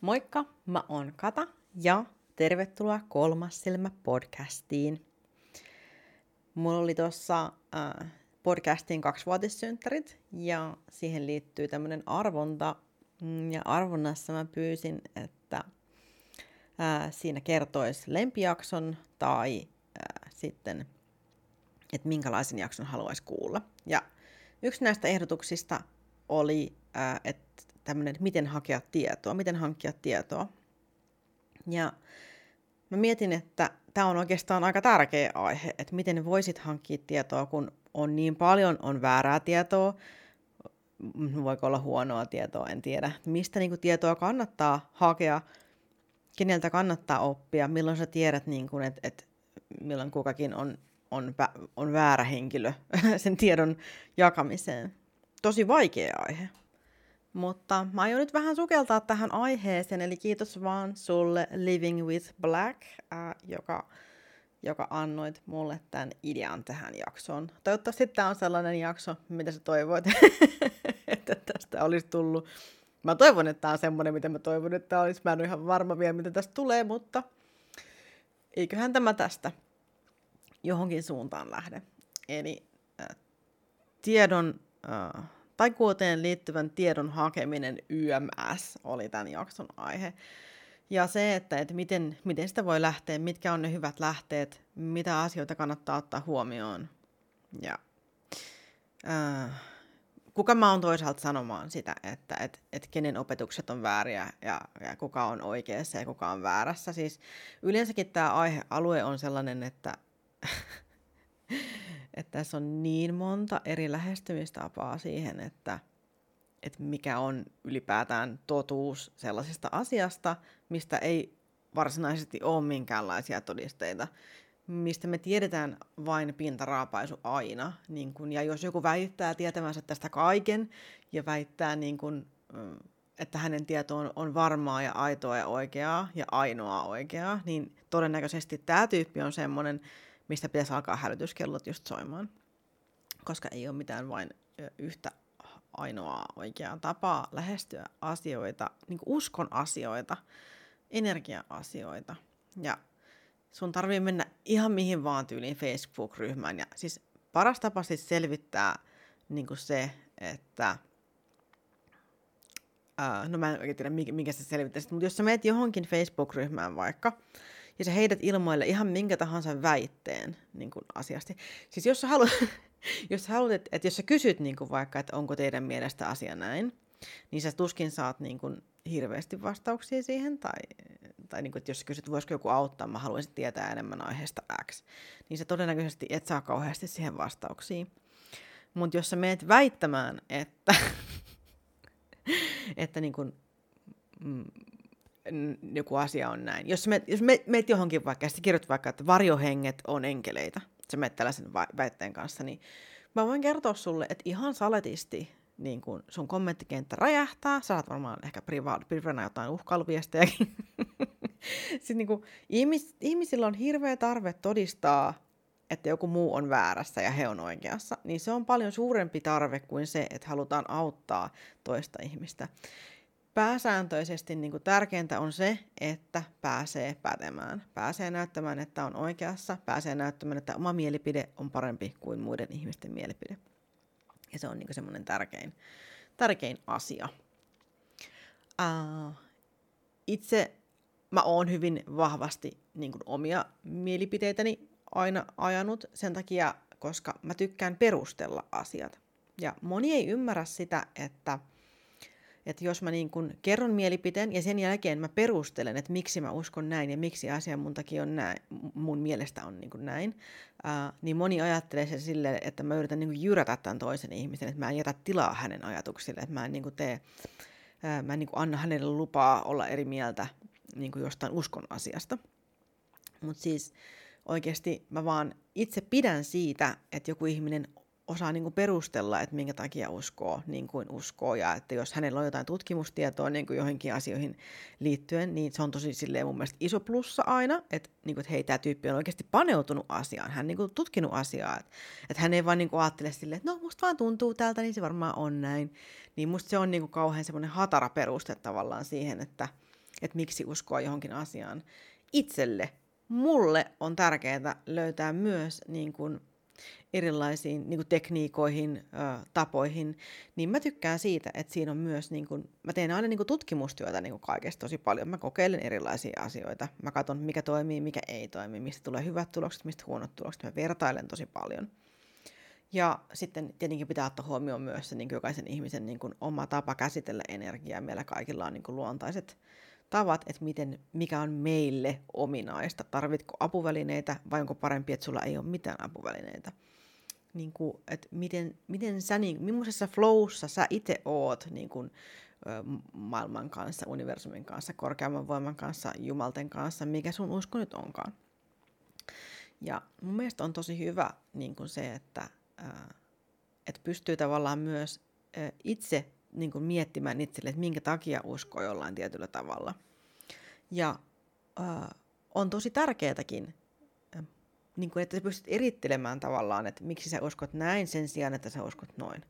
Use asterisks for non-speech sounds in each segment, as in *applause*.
Moikka, mä oon Kata ja tervetuloa Kolmas silmä podcastiin. Mulla oli tuossa äh, podcastin kaksivuotissynttärit ja siihen liittyy tämmönen arvonta. Mm, ja arvonnassa mä pyysin, että äh, siinä kertoisi lempijakson tai äh, sitten, että minkälaisen jakson haluaisi kuulla. Ja yksi näistä ehdotuksista oli, äh, että tämmöinen, että miten hakea tietoa, miten hankkia tietoa. Ja mä mietin, että tämä on oikeastaan aika tärkeä aihe, että miten voisit hankkia tietoa, kun on niin paljon, on väärää tietoa, voiko olla huonoa tietoa, en tiedä. Mistä niin kuin, tietoa kannattaa hakea, keneltä kannattaa oppia, milloin sä tiedät, niin kuin, että, että milloin kukakin on, on, on väärä henkilö *laughs* sen tiedon jakamiseen. Tosi vaikea aihe. Mutta mä aion nyt vähän sukeltaa tähän aiheeseen, eli kiitos vaan sulle Living with Black, äh, joka, joka annoit mulle tämän idean tähän jaksoon. Toivottavasti tämä on sellainen jakso, mitä sä toivoit, *laughs* että tästä olisi tullut. Mä toivon, että tämä on semmoinen, mitä mä toivon, että olisi. Mä en ole ihan varma vielä, mitä tästä tulee, mutta eiköhän tämä tästä johonkin suuntaan lähde. Eli äh, tiedon... Äh, taikuuteen liittyvän tiedon hakeminen YMS oli tämän jakson aihe. Ja se, että, että miten, miten sitä voi lähteä, mitkä on ne hyvät lähteet, mitä asioita kannattaa ottaa huomioon. Ja äh, kuka mä oon toisaalta sanomaan sitä, että et, et kenen opetukset on vääriä ja, ja kuka on oikeassa ja kuka on väärässä. Siis yleensäkin tämä aihealue on sellainen, että *laughs* tässä on niin monta eri lähestymistapaa siihen, että, että mikä on ylipäätään totuus sellaisesta asiasta, mistä ei varsinaisesti ole minkäänlaisia todisteita, mistä me tiedetään vain pintaraapaisu aina. Niin kun, ja jos joku väittää tietävänsä tästä kaiken ja väittää, niin kun, että hänen tieto on, on varmaa ja aitoa ja oikeaa ja ainoa oikeaa, niin todennäköisesti tämä tyyppi on semmoinen, mistä pitäisi alkaa hälytyskellot just soimaan. Koska ei ole mitään vain yhtä ainoaa oikeaa tapaa lähestyä asioita, niin uskon asioita, energia-asioita. Ja sun tarvii mennä ihan mihin vaan tyyliin Facebook-ryhmään. Ja siis paras tapa siis selvittää niin kuin se, että no mä en oikein tiedä, mikä se selvittäisi, mutta jos sä meet johonkin Facebook-ryhmään vaikka, ja sä heidät ilmoille ihan minkä tahansa väitteen niin kuin asiasti. Siis jos sä haluat, *laughs* jos sä haluat, että, että jos sä kysyt niin kuin vaikka, että onko teidän mielestä asia näin, niin sä tuskin saat niin kuin hirveästi vastauksia siihen, tai, tai niin kuin, että jos kysyt, voisiko joku auttaa, mä haluaisin tietää enemmän aiheesta X, niin sä todennäköisesti et saa kauheasti siihen vastauksia. Mutta jos sä meet väittämään, että, *laughs* että niin kuin, mm, joku asia on näin. Jos, me, jos me, meet johonkin vaikka, ja kirjoitat vaikka, että varjohenget on enkeleitä, sä meet tällaisen väitteen kanssa, niin mä voin kertoa sulle, että ihan saletisti niin kun sun kommenttikenttä räjähtää, saat varmaan ehkä privana jotain uhkailuviestejäkin. *laughs* Sitten niin ihmis, ihmisillä on hirveä tarve todistaa, että joku muu on väärässä ja he on oikeassa, niin se on paljon suurempi tarve kuin se, että halutaan auttaa toista ihmistä pääsääntöisesti niin kuin tärkeintä on se, että pääsee pätemään. Pääsee näyttämään, että on oikeassa. Pääsee näyttämään, että oma mielipide on parempi kuin muiden ihmisten mielipide. Ja se on niin semmoinen tärkein, tärkein asia. Uh, itse mä oon hyvin vahvasti niin kuin omia mielipiteitäni aina ajanut sen takia, koska mä tykkään perustella asiat. Ja moni ei ymmärrä sitä, että – että jos mä niin kun kerron mielipiteen ja sen jälkeen mä perustelen, että miksi mä uskon näin ja miksi asia mun takia on näin, mun mielestä on niin näin, ää, niin moni ajattelee sen silleen, että mä yritän niin jyrätä tämän toisen ihmisen, että mä en jätä tilaa hänen ajatuksille, että mä en niin tee, ää, mä en niin anna hänelle lupaa olla eri mieltä niin jostain uskon asiasta. Mutta siis oikeasti mä vaan itse pidän siitä, että joku ihminen osaa niin kuin perustella, että minkä takia uskoo niin kuin uskoo. Ja että jos hänellä on jotain tutkimustietoa niin kuin johonkin asioihin liittyen, niin se on tosi silleen mun mielestä iso plussa aina, että, niin kuin, että hei, tämä tyyppi on oikeasti paneutunut asiaan, hän niin kuin tutkinut asiaa. Että, että hän ei vaan niin kuin ajattele silleen, että no musta vaan tuntuu tältä, niin se varmaan on näin. Niin musta se on niin kuin kauhean semmoinen hatara peruste tavallaan siihen, että, että miksi uskoa johonkin asiaan. Itselle, mulle on tärkeää löytää myös niin kuin, erilaisiin niin kuin tekniikoihin, ö, tapoihin, niin mä tykkään siitä, että siinä on myös, niin kuin, mä teen aina niin kuin tutkimustyötä niin kuin kaikesta tosi paljon. Mä kokeilen erilaisia asioita. Mä katson, mikä toimii, mikä ei toimi, mistä tulee hyvät tulokset, mistä huonot tulokset. Mä vertailen tosi paljon. Ja sitten tietenkin pitää ottaa huomioon myös se niin kuin jokaisen ihmisen niin kuin oma tapa käsitellä energiaa. Meillä kaikilla on niin kuin luontaiset tavat, että miten, mikä on meille ominaista. Tarvitko apuvälineitä vai onko parempi, että sulla ei ole mitään apuvälineitä. Niin kuin, että miten, miten sä, niin, millaisessa flowssa sä itse oot niin kuin, maailman kanssa, universumin kanssa, korkeamman voiman kanssa, jumalten kanssa, mikä sun usko nyt onkaan. Ja mun mielestä on tosi hyvä niin kuin se, että, että pystyy tavallaan myös itse niin kuin miettimään itselle, että minkä takia uskoo jollain tietyllä tavalla. Ja äh, on tosi tärkeätäkin, äh, niin kuin, että sä pystyt erittelemään tavallaan, että miksi sä uskot näin sen sijaan, että sä uskot noin.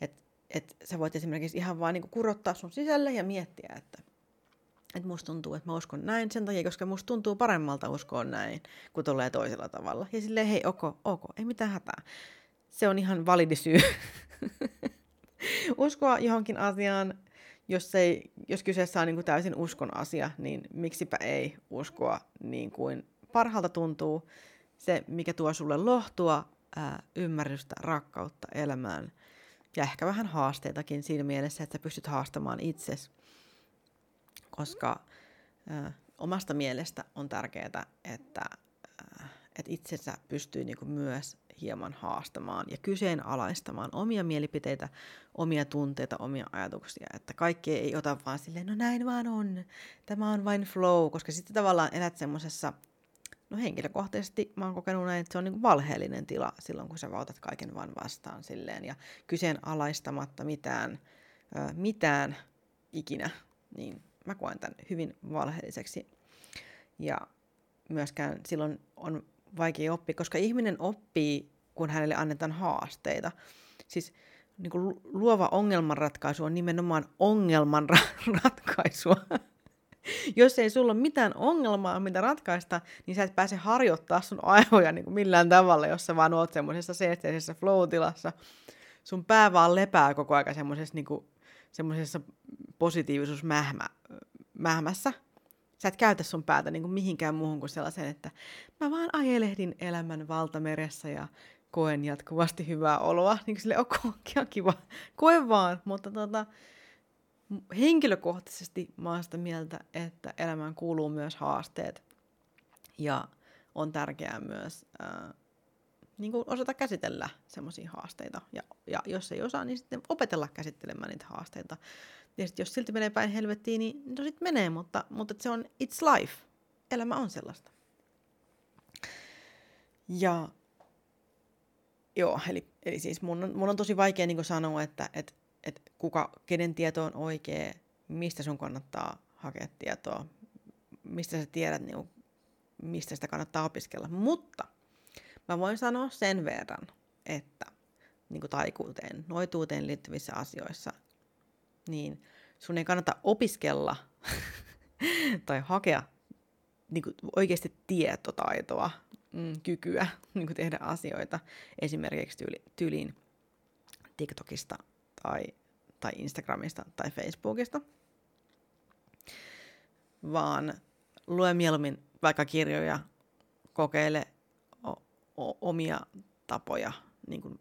Että et sä voit esimerkiksi ihan vaan niin kuin kurottaa sun sisälle ja miettiä, että että musta tuntuu, että mä uskon näin sen takia, koska musta tuntuu paremmalta uskoa näin, kun tulee toisella tavalla. Ja silleen, hei, ok, ok, ei mitään hätää. Se on ihan validi syy *laughs* *laughs* uskoa johonkin asiaan, jos, ei, jos kyseessä on niin kuin täysin uskon asia, niin miksipä ei uskoa niin kuin parhaalta tuntuu. Se, mikä tuo sulle lohtua, ää, ymmärrystä, rakkautta elämään ja ehkä vähän haasteitakin siinä mielessä, että sä pystyt haastamaan itsesi. Koska ää, omasta mielestä on tärkeää, että, ää, että itsensä pystyy niin kuin myös hieman haastamaan ja kyseenalaistamaan omia mielipiteitä, omia tunteita, omia ajatuksia. Että kaikki ei ota vaan silleen, no näin vaan on, tämä on vain flow, koska sitten tavallaan elät semmoisessa, no henkilökohtaisesti mä oon kokenut näin, että se on niin valheellinen tila silloin, kun sä vautat kaiken vaan vastaan silleen ja kyseenalaistamatta mitään, mitään ikinä, niin mä koen tämän hyvin valheelliseksi. Ja myöskään silloin on vaikea oppia, koska ihminen oppii, kun hänelle annetaan haasteita. Siis niin kuin luova ongelmanratkaisu on nimenomaan ongelmanratkaisua. *laughs* Jos ei sulla ole mitään ongelmaa, mitä ratkaista, niin sä et pääse harjoittaa sun aivoja niin kuin millään tavalla, jos sä vaan oot semmoisessa seesteisessä flow-tilassa. Sun pää vaan lepää koko ajan semmoisessa, niin semmoisessa positiivisuusmähmässä sä et käytä sun päätä niin kuin mihinkään muuhun kuin sellaisen, että mä vaan ajelehdin elämän valtameressä ja koen jatkuvasti hyvää oloa. Niin sille, ok, on kiva, koe vaan, mutta tota, henkilökohtaisesti mä oon sitä mieltä, että elämään kuuluu myös haasteet ja on tärkeää myös ää, niin kuin osata käsitellä semmoisia haasteita. Ja, ja jos ei osaa, niin sitten opetella käsittelemään niitä haasteita. Ja sit jos silti menee päin helvettiin, niin no sit menee, mutta, mutta se on it's life. Elämä on sellaista. Ja joo, eli, eli siis mun on, mun on tosi vaikea niin sanoa, että et, et kuka, kenen tieto on oikea, mistä sun kannattaa hakea tietoa, mistä sä tiedät, niin, mistä sitä kannattaa opiskella. Mutta mä voin sanoa sen verran, että niin taikuuteen, noituuteen liittyvissä asioissa niin sun ei kannata opiskella *laughs* tai hakea niin kuin oikeasti tietotaitoa, mm, kykyä *laughs* niin kuin tehdä asioita esimerkiksi tyyli, tyyliin TikTokista tai, tai Instagramista tai Facebookista, vaan lue mieluummin vaikka kirjoja, kokeile o- o- omia tapoja niin kuin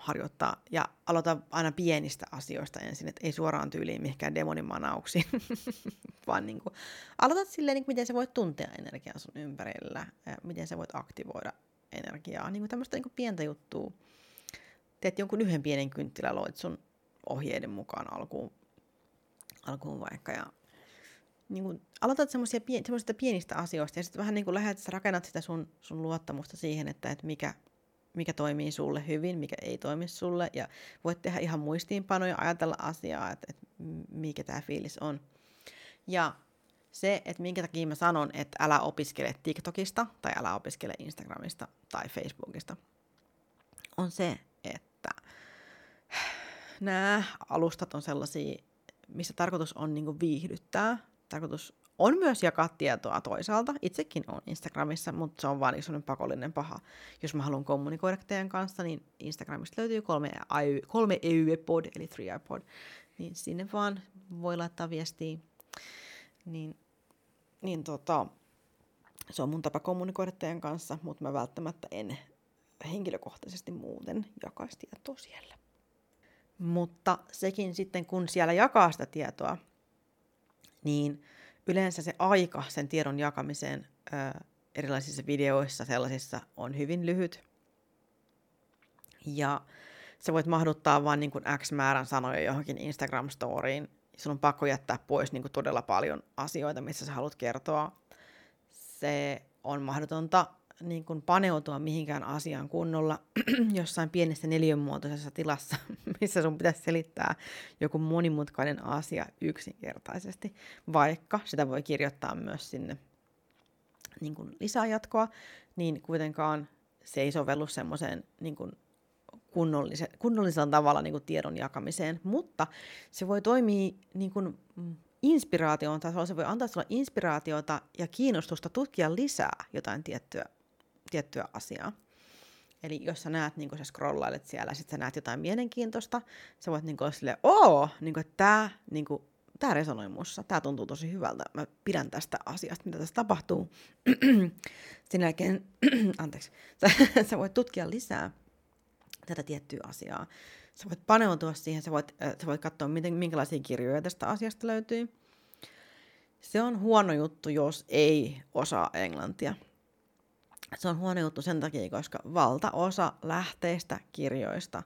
harjoittaa ja aloita aina pienistä asioista ensin, että ei suoraan tyyliin mihinkään demonin manauksiin, *laughs* vaan niin kuin, aloitat silleen, niin kuin, miten sä voit tuntea energiaa sun ympärillä, ja miten sä voit aktivoida energiaa, niin kuin tämmöistä niin kuin pientä juttua. Teet jonkun yhden pienen loit sun ohjeiden mukaan alkuun, alkuun vaikka, ja niin kuin, aloitat semmoisia pien, pienistä asioista, ja sitten vähän niin kuin lähdet, rakennat sitä sun, sun luottamusta siihen, että, että mikä, mikä toimii sulle hyvin, mikä ei toimi sulle. Ja voit tehdä ihan muistiinpanoja, ajatella asiaa, että, että mikä tämä fiilis on. Ja se, että minkä takia mä sanon, että älä opiskele TikTokista tai älä opiskele Instagramista tai Facebookista, on se, että nämä alustat on sellaisia, missä tarkoitus on niin viihdyttää, tarkoitus on myös jakaa tietoa toisaalta. Itsekin on Instagramissa, mutta se on vaan sellainen pakollinen paha. Jos mä haluan kommunikoida teidän kanssa, niin Instagramista löytyy kolme, kolme EUE-pod, eli 3 Niin sinne vaan voi laittaa viestiä. Niin, niin tota, se on mun tapa kommunikoida teidän kanssa, mutta mä välttämättä en henkilökohtaisesti muuten jakaisi tietoa siellä. Mutta sekin sitten, kun siellä jakaa sitä tietoa, niin yleensä se aika sen tiedon jakamiseen ö, erilaisissa videoissa, sellaisissa on hyvin lyhyt. Ja sä voit mahduttaa vain niin X määrän sanoja johonkin Instagram-storiin. Sun on pakko jättää pois niin todella paljon asioita, missä sä haluat kertoa. Se on mahdotonta niin kuin paneutua mihinkään asiaan kunnolla *clears throat* jossain pienessä neliönmuotoisessa tilassa, *laughs* missä sun pitäisi selittää joku monimutkainen asia yksinkertaisesti, vaikka sitä voi kirjoittaa myös sinne niin kuin lisäjatkoa, niin kuitenkaan se ei sovellu semmoiseen niin kuin kunnollisella, kunnollisella tavalla niin kuin tiedon jakamiseen, mutta se voi toimia niin kuin inspiraation tasolla, se voi antaa sinulle inspiraatiota ja kiinnostusta tutkia lisää jotain tiettyä tiettyä asiaa. Eli jos sä näet, niin sä scrollailet siellä, sit sä näet jotain mielenkiintoista, sä voit niin olla silleen, oo, niin että tää, niin kuin, tää resonoi mussa, tää tuntuu tosi hyvältä, mä pidän tästä asiasta, mitä tässä tapahtuu. *clears throat* Sen jälkeen, *clears throat* anteeksi, sä, *laughs* sä voit tutkia lisää tätä tiettyä asiaa. Sä voit paneutua siihen, sä voit, äh, sä voit katsoa, miten, minkälaisia kirjoja tästä asiasta löytyy. Se on huono juttu, jos ei osaa englantia se on huono juttu sen takia, koska valtaosa lähteistä kirjoista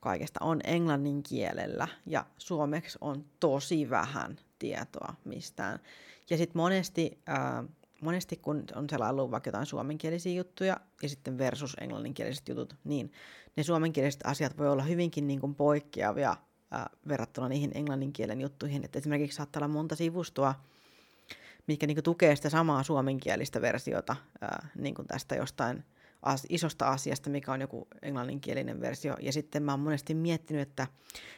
kaikesta on englannin kielellä ja suomeksi on tosi vähän tietoa mistään. Ja sitten monesti, äh, monesti kun on sellainen vaikka jotain suomenkielisiä juttuja ja sitten versus englanninkieliset jutut, niin ne suomenkieliset asiat voi olla hyvinkin niin kuin poikkeavia äh, verrattuna niihin englanninkielen juttuihin. Et esimerkiksi saattaa olla monta sivustoa, mitkä niin tukee sitä samaa suomenkielistä versiota ää, niin kuin tästä jostain as, isosta asiasta, mikä on joku englanninkielinen versio. Ja sitten mä oon monesti miettinyt, että,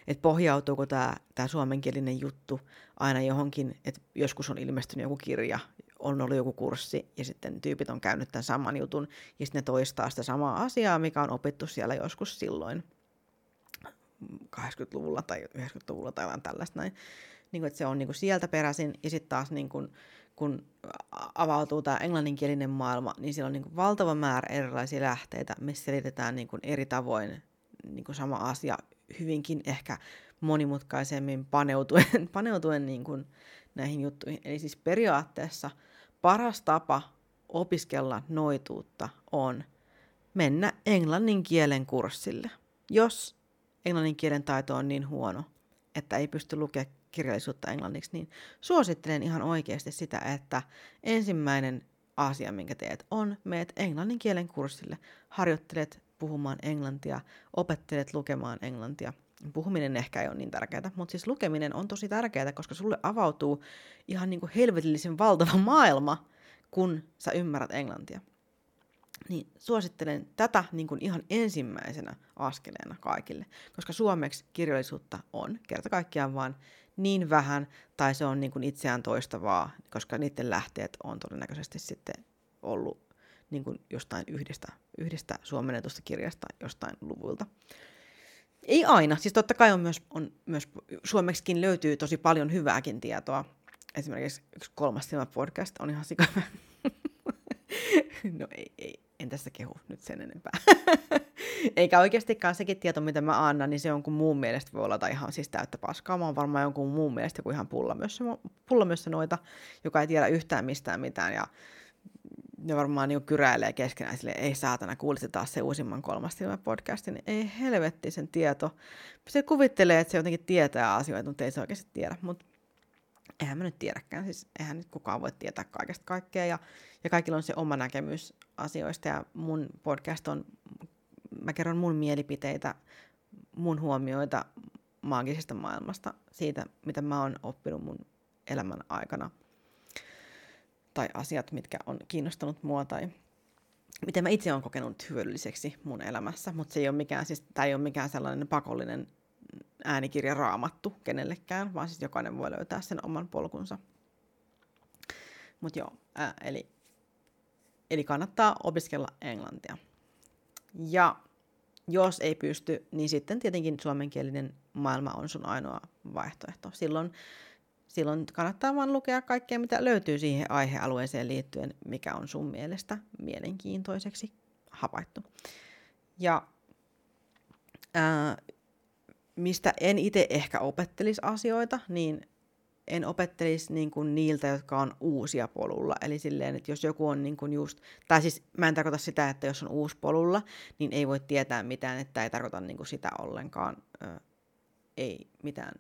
että pohjautuuko tämä, tämä suomenkielinen juttu aina johonkin, että joskus on ilmestynyt joku kirja, on ollut joku kurssi ja sitten tyypit on käynyt tämän saman jutun ja sitten ne toistaa sitä samaa asiaa, mikä on opittu siellä joskus silloin 80-luvulla tai 90-luvulla tai jotain tällaista näin. Niin kuin, että se on niin kuin sieltä peräisin ja sitten taas niin kuin, kun avautuu tämä englanninkielinen maailma, niin siellä on niin kuin valtava määrä erilaisia lähteitä, missä selitetään niin kuin eri tavoin niin kuin sama asia hyvinkin ehkä monimutkaisemmin paneutuen, *laughs* paneutuen niin kuin näihin juttuihin. Eli siis periaatteessa paras tapa opiskella noituutta on mennä englannin kielen kurssille. Jos englannin kielen taito on niin huono, että ei pysty lukemaan kirjallisuutta englanniksi, niin suosittelen ihan oikeasti sitä, että ensimmäinen asia, minkä teet, on meet englannin kielen kurssille, harjoittelet puhumaan englantia, opettelet lukemaan englantia. Puhuminen ehkä ei ole niin tärkeää, mutta siis lukeminen on tosi tärkeää, koska sulle avautuu ihan niin kuin helvetillisen valtava maailma, kun sä ymmärrät englantia. Niin suosittelen tätä niin kuin ihan ensimmäisenä askeleena kaikille, koska suomeksi kirjallisuutta on kerta kaikkiaan vaan niin vähän, tai se on niin kuin itseään toistavaa, koska niiden lähteet on todennäköisesti sitten ollut niin kuin jostain yhdestä, yhdestä suomennetusta kirjasta jostain luvuilta. Ei aina, siis totta kai on myös, on myös suomeksikin löytyy tosi paljon hyvääkin tietoa. Esimerkiksi yksi kolmas silmä podcast on ihan sikavä. *laughs* no ei, ei, en tästä kehu nyt sen enempää. *laughs* Eikä oikeastikaan sekin tieto, mitä mä annan, niin se on kun muun mielestä voi olla ihan siis täyttä paskaa. Mä oon varmaan jonkun muun mielestä joku ihan pullamössä noita, joka ei tiedä yhtään mistään mitään. Ja ne varmaan niin kyräilee keskenään sille, ei saatana, kuulisi taas se uusimman kolmas podcastin. Niin ei helvetti sen tieto. Se kuvittelee, että se jotenkin tietää asioita, mutta ei se oikeasti tiedä. Mutta eihän mä nyt tiedäkään, siis eihän nyt kukaan voi tietää kaikesta kaikkea. Ja, ja kaikilla on se oma näkemys asioista ja mun podcast on mä kerron mun mielipiteitä, mun huomioita maagisesta maailmasta, siitä mitä mä oon oppinut mun elämän aikana, tai asiat, mitkä on kiinnostanut mua, tai miten mä itse olen kokenut hyödylliseksi mun elämässä, mutta se ei ole mikään, siis, tämä ei ole mikään sellainen pakollinen äänikirja raamattu kenellekään, vaan siis jokainen voi löytää sen oman polkunsa. Mutta joo, ää, eli, eli kannattaa opiskella englantia. Ja jos ei pysty, niin sitten tietenkin suomenkielinen maailma on sun ainoa vaihtoehto. Silloin, silloin kannattaa vaan lukea kaikkea, mitä löytyy siihen aihealueeseen liittyen, mikä on sun mielestä mielenkiintoiseksi havaittu. Ja ää, mistä en itse ehkä opettelisi asioita, niin en opettelisi niin kuin niiltä, jotka on uusia polulla. Eli silleen, että jos joku on niin kuin just, tai siis mä en tarkoita sitä, että jos on uusi polulla, niin ei voi tietää mitään, että ei tarkoita niin kuin sitä ollenkaan, ö, ei mitään,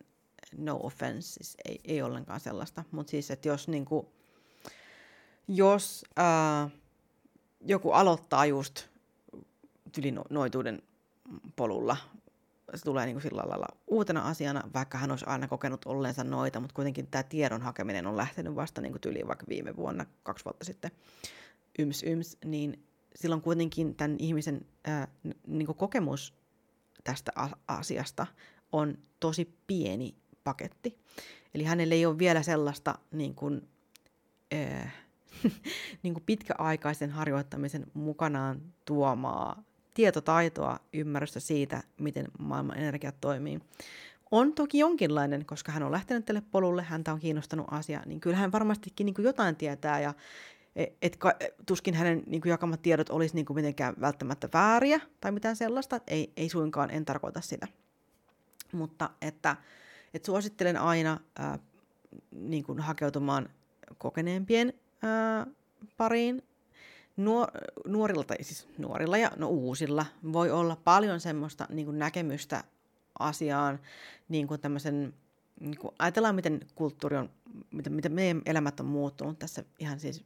no offense, siis ei, ei ollenkaan sellaista. Mutta siis, että jos niin kuin, jos ää, joku aloittaa just tylinoituuden polulla, se tulee niin kuin sillä lailla uutena asiana, vaikka hän olisi aina kokenut olleensa noita, mutta kuitenkin tämä tiedon hakeminen on lähtenyt vasta niin kuin tyliin vaikka viime vuonna, kaksi vuotta sitten, yms yms, niin silloin kuitenkin tämän ihmisen ää, niin kuin kokemus tästä asiasta on tosi pieni paketti. Eli hänellä ei ole vielä sellaista niin kuin, ää, *laughs* niin kuin pitkäaikaisen harjoittamisen mukanaan tuomaa tietotaitoa, ymmärrystä siitä, miten maailman energiat toimii. On toki jonkinlainen, koska hän on lähtenyt tälle polulle, häntä on kiinnostanut asia, niin kyllä hän varmastikin niin jotain tietää ja et, et, tuskin hänen niin kuin jakamat tiedot olisi niin kuin mitenkään välttämättä vääriä tai mitään sellaista, ei, ei suinkaan, en tarkoita sitä. Mutta että, että suosittelen aina ää, niin kuin hakeutumaan kokeneempien ää, pariin, nuorilla, tai siis nuorilla ja no uusilla, voi olla paljon semmoista niin kuin näkemystä asiaan, niin kuin tämmöisen, niin kuin, ajatellaan miten kulttuuri on, miten, miten meidän elämät on muuttunut tässä ihan siis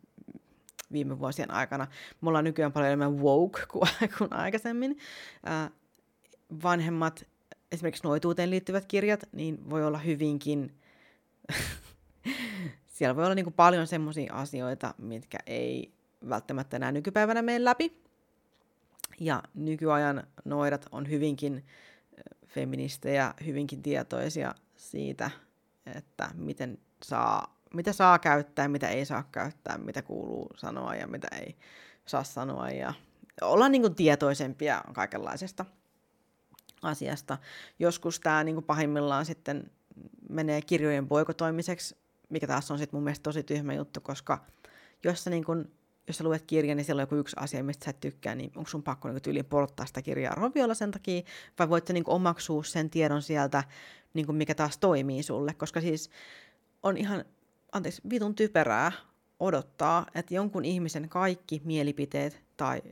viime vuosien aikana. Me ollaan nykyään paljon enemmän woke *laughs* kuin, kuin aikaisemmin. Äh, vanhemmat, esimerkiksi noituuteen liittyvät kirjat, niin voi olla hyvinkin, *laughs* siellä voi olla niin kuin paljon semmoisia asioita, mitkä ei välttämättä enää nykypäivänä mene läpi. Ja nykyajan noidat on hyvinkin feministejä, hyvinkin tietoisia siitä, että miten saa, mitä saa käyttää, mitä ei saa käyttää, mitä kuuluu sanoa ja mitä ei saa sanoa. Ja ollaan niin kuin tietoisempia kaikenlaisesta asiasta. Joskus tämä niin kuin pahimmillaan sitten menee kirjojen boikotoimiseksi, mikä taas on sitten mun mielestä tosi tyhmä juttu, koska jos sä niin kuin jos sä luet kirjan, niin siellä on joku yksi asia, mistä sä et tykkää, niin onko sun pakko niin tyyliin polttaa sitä kirjaa roviolla sen takia, vai voit sä niin omaksua sen tiedon sieltä, niin kuin mikä taas toimii sulle, koska siis on ihan, anteeksi, vitun typerää odottaa, että jonkun ihmisen kaikki mielipiteet tai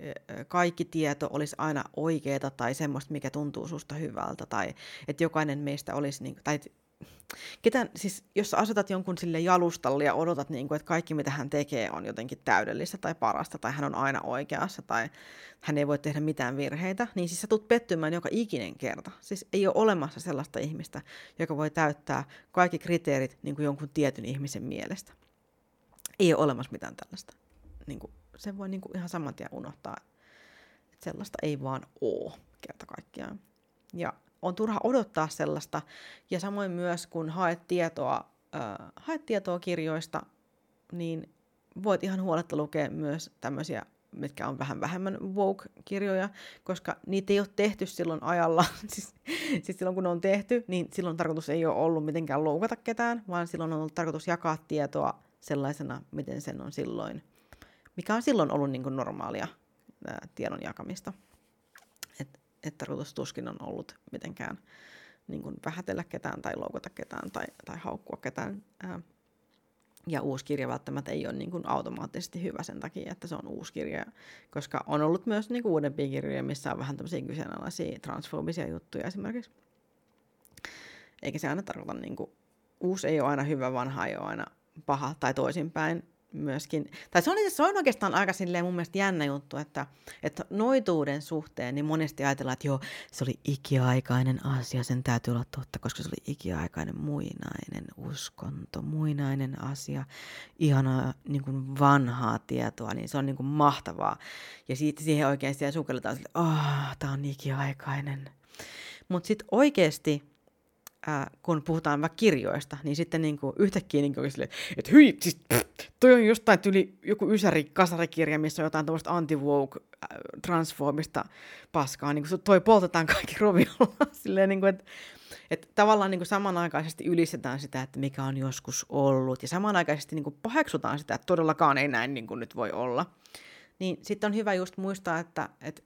kaikki tieto olisi aina oikeaa tai semmoista, mikä tuntuu susta hyvältä, tai että jokainen meistä olisi, niin, tai Ketään, siis jos sä asetat jonkun sille jalustalle ja odotat, niin kuin, että kaikki mitä hän tekee on jotenkin täydellistä tai parasta, tai hän on aina oikeassa, tai hän ei voi tehdä mitään virheitä, niin siis sä tulet pettymään joka ikinen kerta. Siis ei ole olemassa sellaista ihmistä, joka voi täyttää kaikki kriteerit niin kuin jonkun tietyn ihmisen mielestä. Ei ole olemassa mitään tällaista. Niin kuin, sen voi niin kuin ihan saman tien unohtaa, että sellaista ei vaan ole kerta kaikkiaan. Ja on turha odottaa sellaista. Ja samoin myös, kun haet tietoa, äh, haet tietoa kirjoista, niin voit ihan huoletta lukea myös tämmöisiä, mitkä on vähän vähemmän woke-kirjoja, koska niitä ei ole tehty silloin ajalla. *laughs* siis, siis silloin kun ne on tehty, niin silloin tarkoitus ei ole ollut mitenkään loukata ketään, vaan silloin on ollut tarkoitus jakaa tietoa sellaisena, miten sen on silloin, mikä on silloin ollut niin kuin normaalia ää, tiedon jakamista että tarkoitus tuskin on ollut mitenkään niin kuin vähätellä ketään tai loukata ketään tai, tai haukkua ketään. Ää, ja uusi kirja välttämättä ei ole niin kuin automaattisesti hyvä sen takia, että se on uusi kirja, koska on ollut myös niin kuin uudempia kirjoja, missä on vähän tämmöisiä kyseenalaisia transfobisia juttuja esimerkiksi. Eikä se aina tarkoita, niin kuin, uusi ei ole aina hyvä, vanha ei ole aina paha tai toisinpäin myöskin, tai se on, se on oikeastaan aika silleen mun mielestä jännä juttu, että, että noituuden suhteen niin monesti ajatellaan, että joo, se oli ikiaikainen asia, sen täytyy olla totta, koska se oli ikiaikainen muinainen uskonto, muinainen asia, ihanaa niin kuin vanhaa tietoa, niin se on niin kuin mahtavaa. Ja siitä siihen oikein siellä sukelletaan, että oh, tämä on ikiaikainen. Mutta sitten oikeasti äh, kun puhutaan vaikka kirjoista, niin sitten niin kuin yhtäkkiä niin kuin sille, että hyi, siis, pff, toi on jostain tyyli joku ysäri kasarikirja, missä on jotain tämmöistä anti-woke äh, transformista paskaa, niin kuin toi poltetaan kaikki roviolla, *laughs* silleen niin kuin, että että tavallaan niin kuin samanaikaisesti ylistetään sitä, että mikä on joskus ollut, ja samanaikaisesti niin kuin paheksutaan sitä, että todellakaan ei näin niin kuin nyt voi olla. Niin sitten on hyvä just muistaa, että, että,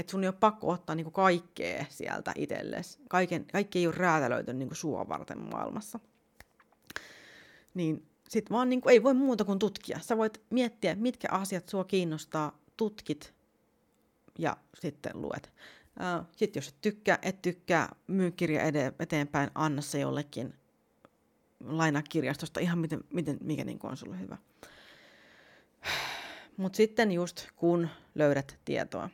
että sun ei ole pakko ottaa niin kuin kaikkea sieltä itsellesi. Kaiken, kaikki ei ole räätälöity niin kuin sua varten maailmassa. Niin sitten vaan niin kuin, ei voi muuta kuin tutkia. Sä voit miettiä, mitkä asiat sua kiinnostaa, tutkit ja sitten luet. Sitten jos et tykkää, et tykkää, myy kirja eteenpäin, anna se jollekin lainaa kirjastosta, ihan miten, miten mikä niin on sulle hyvä. Mutta sitten just kun löydät tietoa,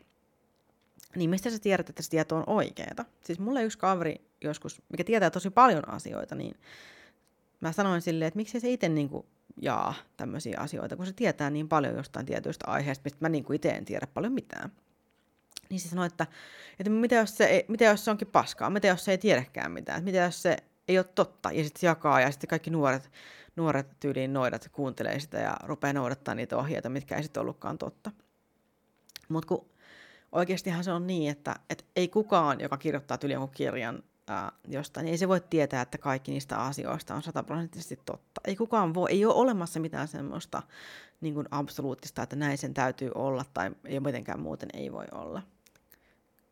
niin mistä sä tiedät, että se tieto on oikeeta? Siis mulle yksi kaveri joskus, mikä tietää tosi paljon asioita, niin mä sanoin silleen, että miksi se itse niinku jaa tämmöisiä asioita, kun se tietää niin paljon jostain tietyistä aiheista, mistä mä niinku itse en tiedä paljon mitään. Niin se sanoi, että, että mitä, jos se, mitä jos se onkin paskaa, mitä jos se ei tiedäkään mitään, mitä jos se ei ole totta, ja sitten jakaa, ja sitten kaikki nuoret, nuoret tyyliin noidat kuuntelee sitä ja rupeaa noudattaa niitä ohjeita, mitkä ei sitten ollutkaan totta. Mutta kun oikeastihan se on niin, että, että ei kukaan, joka kirjoittaa tyyliin jonkun kirjan ää, jostain, niin ei se voi tietää, että kaikki niistä asioista on sataprosenttisesti totta. Ei kukaan voi, ei ole olemassa mitään semmoista niin kuin absoluuttista, että näin sen täytyy olla tai ei mitenkään muuten ei voi olla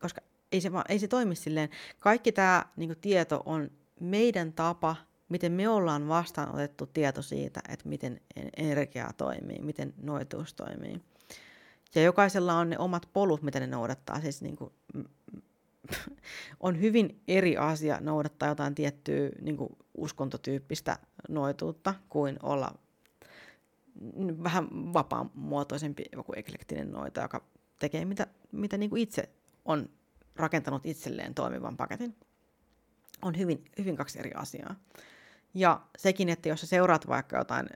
koska ei se, vaan, ei se toimi silleen. Kaikki tämä niin tieto on meidän tapa, miten me ollaan vastaanotettu tieto siitä, että miten energia toimii, miten noituus toimii. Ja jokaisella on ne omat polut, mitä ne noudattaa. Siis niin kuin, *laughs* on hyvin eri asia noudattaa jotain tiettyä niin kuin uskontotyyppistä noituutta kuin olla vähän vapaamuotoisempi joku eklektinen noita, joka tekee mitä, mitä niin kuin itse on rakentanut itselleen toimivan paketin. On hyvin, hyvin kaksi eri asiaa. Ja sekin, että jos sä seuraat vaikka jotain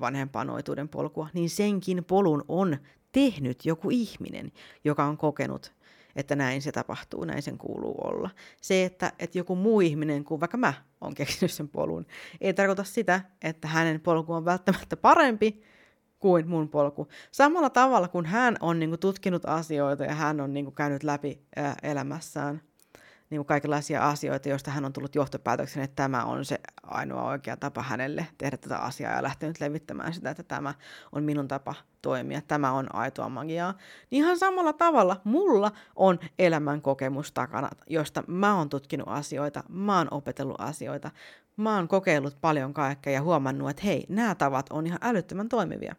vanhempaa noituuden polkua, niin senkin polun on tehnyt joku ihminen, joka on kokenut, että näin se tapahtuu, näin sen kuuluu olla. Se, että, että joku muu ihminen kuin vaikka mä on keksinyt sen polun, ei tarkoita sitä, että hänen polku on välttämättä parempi kuin mun polku. Samalla tavalla, kun hän on niin kuin, tutkinut asioita ja hän on niin kuin, käynyt läpi ää, elämässään niin kuin kaikenlaisia asioita, joista hän on tullut johtopäätöksen, että tämä on se ainoa oikea tapa hänelle tehdä tätä asiaa ja lähtenyt levittämään sitä, että tämä on minun tapa toimia, tämä on aitoa magiaa. Niin ihan samalla tavalla mulla on elämän kokemus takana, josta mä oon tutkinut asioita, mä oon opetellut asioita, mä oon kokeillut paljon kaikkea ja huomannut, että hei, nämä tavat on ihan älyttömän toimivia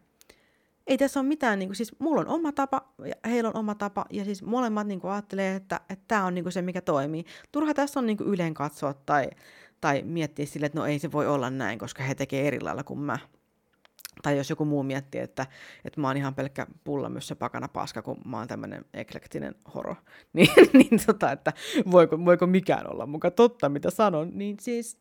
ei tässä ole mitään, niin kuin, siis mulla on oma tapa ja heillä on oma tapa, ja siis molemmat niin kuin, ajattelee, että tämä on niin kuin, se, mikä toimii. Turha tässä on niin kuin, yleen katsoa tai, tai miettiä sille, että no ei se voi olla näin, koska he tekee eri lailla kuin mä. Tai jos joku muu miettii, että, että mä oon ihan pelkkä pullamyssä pakana paska, kun mä oon tämmöinen eklektinen horo, *laughs* niin, niin tota, että voiko, voiko mikään olla muka totta, mitä sanon, niin siis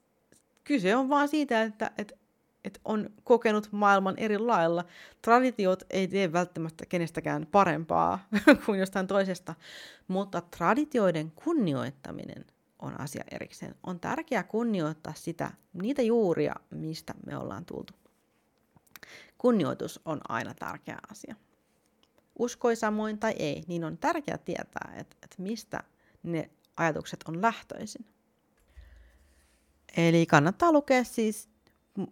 kyse on vaan siitä, että, että että on kokenut maailman eri lailla. Traditiot ei tee välttämättä kenestäkään parempaa *laughs* kuin jostain toisesta, mutta traditioiden kunnioittaminen on asia erikseen. On tärkeää kunnioittaa sitä, niitä juuria, mistä me ollaan tultu. Kunnioitus on aina tärkeä asia. Uskoi samoin tai ei, niin on tärkeää tietää, että, että mistä ne ajatukset on lähtöisin. Eli kannattaa lukea siis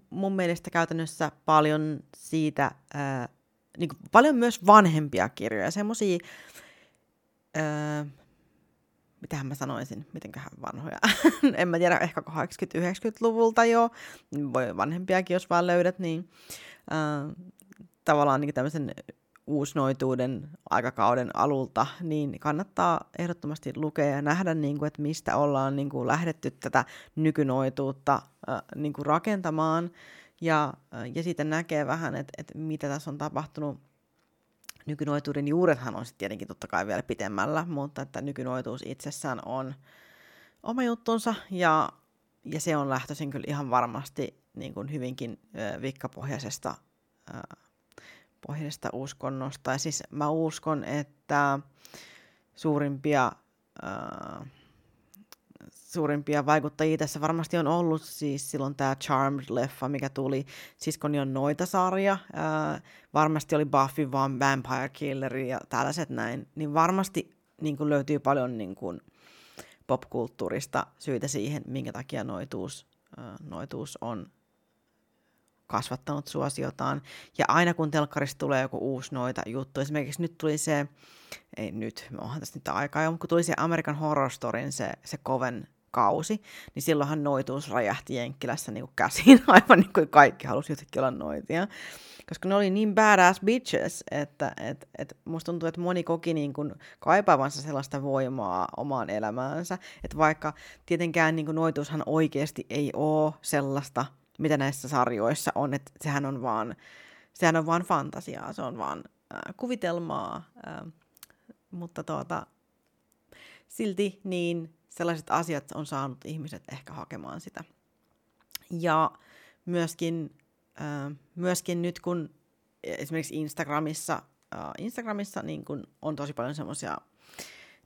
mun mielestä käytännössä paljon siitä, ää, niin kuin paljon myös vanhempia kirjoja, semmoisia, mitähän mä sanoisin, mitenköhän vanhoja, *laughs* en mä tiedä, ehkä 80-90-luvulta jo, voi vanhempiakin, jos vaan löydät, niin ää, tavallaan niin tämmöisen uusnoituuden aikakauden alulta, niin kannattaa ehdottomasti lukea ja nähdä, niin kuin, että mistä ollaan niin kuin, lähdetty tätä nykynoituutta äh, niin kuin, rakentamaan. Ja, äh, ja sitten näkee vähän, että, että mitä tässä on tapahtunut. Nykynoituuden juurethan on sitten tietenkin totta kai vielä pitemmällä, mutta että nykynoituus itsessään on oma juttunsa ja, ja se on lähtöisin kyllä ihan varmasti niin kuin hyvinkin äh, vikkapohjaisesta äh, pohjaisesta uskonnosta. Ja siis mä uskon, että suurimpia, äh, suurimpia vaikuttajia tässä varmasti on ollut siis silloin tämä Charmed-leffa, mikä tuli, siskoni on noita sarja, ää, varmasti oli Buffy vaan Vampire Killeri ja tällaiset näin, niin varmasti niin kuin löytyy paljon niin kuin popkulttuurista syitä siihen, minkä takia noituus, ää, noituus on kasvattanut suosiotaan. Ja aina kun telkkarista tulee joku uusi noita juttu, esimerkiksi nyt tuli se, ei nyt, onhan tässä nyt aikaa jo, mutta kun tuli se American Horror Storyn se, se Coven kausi, niin silloinhan noituus räjähti Jenkkilässä niin kuin käsiin, *laughs* aivan niin kuin kaikki halusi jotenkin olla noitia. Koska ne oli niin badass bitches, että et, et musta tuntuu, että moni koki niin kuin kaipaavansa sellaista voimaa omaan elämäänsä. Että vaikka tietenkään niin kuin noituushan oikeasti ei ole sellaista, mitä näissä sarjoissa on, että sehän on vaan, sehän on vaan fantasiaa, se on vaan äh, kuvitelmaa, äh, mutta tuota, silti niin sellaiset asiat on saanut ihmiset ehkä hakemaan sitä. Ja myöskin, äh, myöskin nyt kun esimerkiksi Instagramissa, äh, Instagramissa niin kun on tosi paljon semmoisia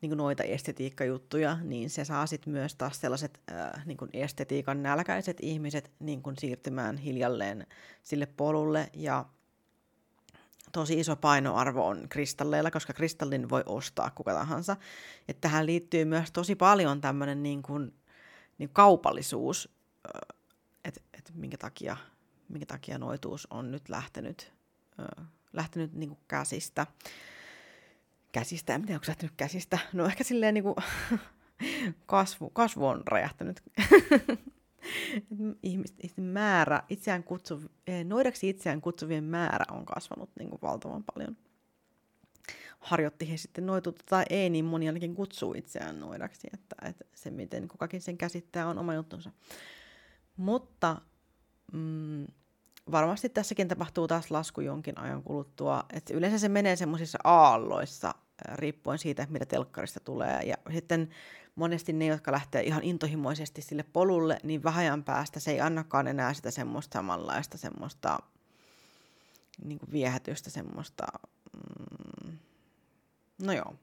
niin kuin noita estetiikkajuttuja, niin se saa sitten myös taas sellaiset äh, niin kuin estetiikan nälkäiset ihmiset niin kuin siirtymään hiljalleen sille polulle. Ja tosi iso painoarvo on kristalleilla, koska kristallin voi ostaa kuka tahansa. Että tähän liittyy myös tosi paljon tämmöinen niin kuin, niin kaupallisuus, että et minkä takia, minkä takia noituus on nyt lähtenyt, äh, lähtenyt niin kuin käsistä käsistä, en tiedä, onko lähtenyt käsistä. No ehkä silleen niin kuin *laughs* kasvu, kasvu on räjähtänyt. *laughs* ihmisten määrä, itseään kutsu, eh, noidaksi itseään kutsuvien määrä on kasvanut niin kuin valtavan paljon. Harjoitti he sitten noituutta tai ei, niin moni ainakin kutsuu itseään noidaksi, että, että se miten kukakin sen käsittää on oma juttunsa. Mutta mm, varmasti tässäkin tapahtuu taas lasku jonkin ajan kuluttua. että yleensä se menee semmoisissa aalloissa, riippuen siitä, mitä telkkarista tulee. Ja sitten monesti ne, jotka lähtee ihan intohimoisesti sille polulle, niin vähän päästä se ei annakaan enää sitä semmoista samanlaista semmoista niin kuin viehätystä, semmoista, mm, no joo,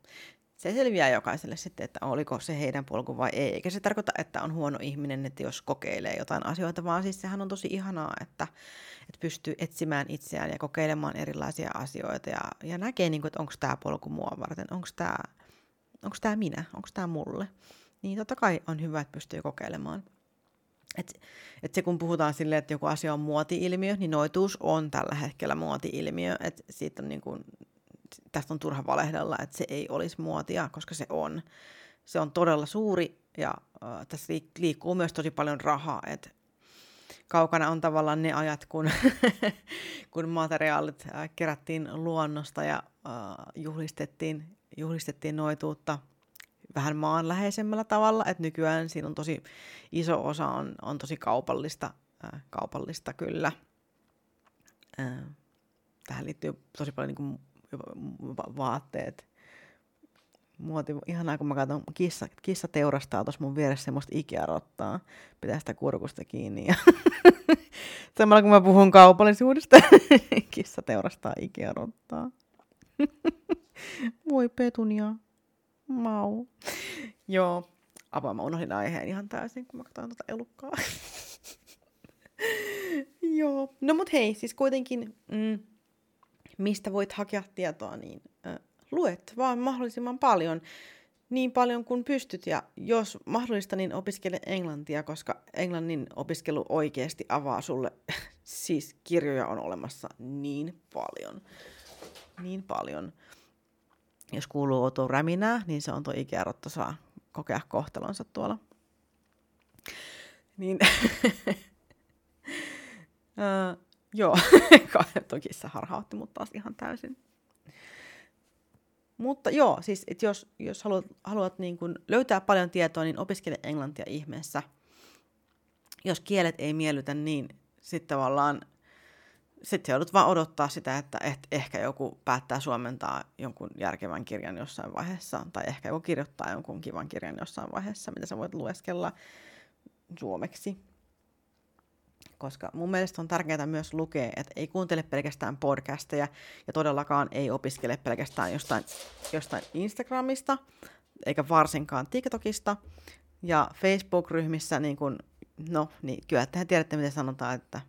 se selviää jokaiselle sitten, että oliko se heidän polku vai ei. Eikä se tarkoita, että on huono ihminen, että jos kokeilee jotain asioita, vaan siis sehän on tosi ihanaa, että, että pystyy etsimään itseään ja kokeilemaan erilaisia asioita ja, ja näkee, niin kuin, että onko tämä polku mua varten, onko tämä tämä minä, onko tämä mulle. Niin totta kai on hyvä, että pystyy kokeilemaan. Et, et se kun puhutaan silleen, että joku asia on muoti-ilmiö, niin noituus on tällä hetkellä muoti-ilmiö. Et siitä on niin kuin tästä on turha valehdella, että se ei olisi muotia, koska se on. Se on todella suuri ja äh, tässä liikkuu myös tosi paljon rahaa, että kaukana on tavallaan ne ajat, kun, *laughs* kun materiaalit äh, kerättiin luonnosta ja äh, juhlistettiin, juhlistettiin noituutta vähän maanläheisemmällä tavalla, että nykyään siinä on tosi iso osa on, on tosi kaupallista, äh, kaupallista kyllä. Äh, tähän liittyy tosi paljon niin kuin vaatteet. Muoti, ihanaa, kun mä katson, kissa, kissa teurastaa tuossa mun vieressä semmoista Ikea-rottaa. Pitää sitä kurkusta kiinni. Ja *laughs* Samalla kun mä puhun kaupallisuudesta, *laughs* kissa teurastaa Ikea-rottaa. *laughs* Voi petunia. Mau. Joo, apua mä unohdin aiheen ihan täysin, kun mä katson tuota elukkaa. Joo, no mut hei, siis kuitenkin... Mm, mistä voit hakea tietoa, niin äh, luet vaan mahdollisimman paljon, niin paljon kuin pystyt. Ja jos mahdollista, niin opiskele englantia, koska englannin opiskelu oikeasti avaa sulle, *laughs* siis kirjoja on olemassa niin paljon. Niin paljon. Jos kuuluu Oto räminää, niin se on tuo ikärotta saa kokea kohtalonsa tuolla. Niin, *laughs* Joo, *laughs* toki se harhautti mut taas ihan täysin. Mutta joo, siis et jos, jos haluat, haluat niin kun löytää paljon tietoa, niin opiskele englantia ihmeessä. Jos kielet ei miellytä, niin sitten tavallaan sitten joudut vaan odottaa sitä, että et ehkä joku päättää suomentaa jonkun järkevän kirjan jossain vaiheessa, tai ehkä joku kirjoittaa jonkun kivan kirjan jossain vaiheessa, mitä sä voit lueskella suomeksi koska mun mielestä on tärkeää myös lukea, että ei kuuntele pelkästään podcasteja ja todellakaan ei opiskele pelkästään jostain, jostain Instagramista eikä varsinkaan TikTokista, Ja Facebook-ryhmissä, niin kun, no niin, kyllä tehän tiedätte, miten sanotaan, että,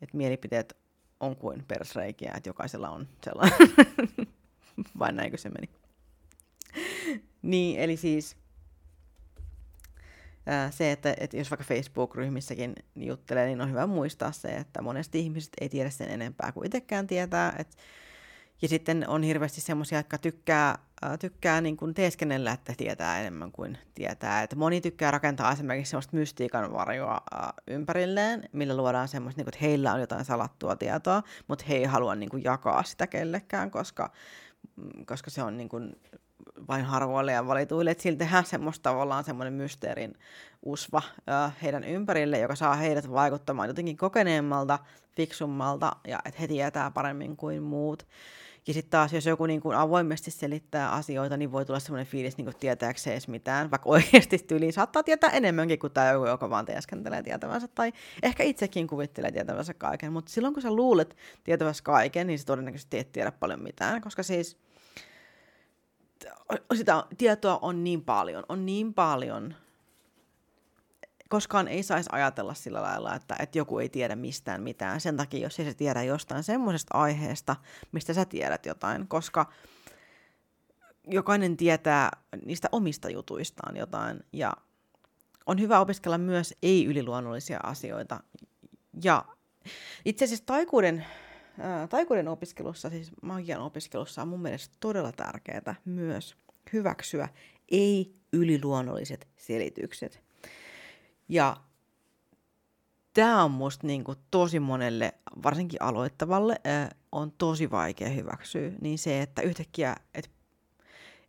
että mielipiteet on kuin persreikiä, että jokaisella on sellainen. *laughs* Vai näinkö se meni? niin, eli siis se, että, että jos vaikka Facebook-ryhmissäkin juttelee, niin on hyvä muistaa se, että monesti ihmiset ei tiedä sen enempää kuin itsekään tietää. Et, ja sitten on hirveästi semmoisia, jotka tykkää, tykkää niin kuin teeskennellä, että tietää enemmän kuin tietää. Et moni tykkää rakentaa esimerkiksi semmoista mystiikan varjoa ympärilleen, millä luodaan semmoista, niin kuin, että heillä on jotain salattua tietoa, mutta he ei halua niin kuin, jakaa sitä kellekään, koska, mm, koska se on niin kuin, vain harvoille ja valituille, että sillä tehdään semmoista tavallaan semmoinen mysteerin usva heidän ympärille, joka saa heidät vaikuttamaan jotenkin kokeneemmalta, fiksummalta ja että he tietää paremmin kuin muut. Ja sitten taas, jos joku niin kuin avoimesti selittää asioita, niin voi tulla semmoinen fiilis, niin kuin tietääkö se edes mitään, vaikka oikeasti tyyliin saattaa tietää enemmänkin kuin tämä joku, joka vaan teeskentelee tietävänsä, tai ehkä itsekin kuvittelee tietävänsä kaiken, mutta silloin kun sä luulet tietävänsä kaiken, niin sä todennäköisesti et tiedä paljon mitään, koska siis sitä tietoa on niin paljon, on niin paljon. Koskaan ei saisi ajatella sillä lailla, että, että joku ei tiedä mistään mitään. Sen takia, jos ei se tiedä jostain semmoisesta aiheesta, mistä sä tiedät jotain, koska jokainen tietää niistä omista jutuistaan jotain. Ja on hyvä opiskella myös ei-yliluonnollisia asioita. Ja itse asiassa taikuuden taikuuden opiskelussa, siis magian opiskelussa on mun mielestä todella tärkeää myös hyväksyä ei-yliluonnolliset selitykset. Ja tämä on musta niinku tosi monelle, varsinkin aloittavalle, on tosi vaikea hyväksyä. Niin se, että yhtäkkiä, että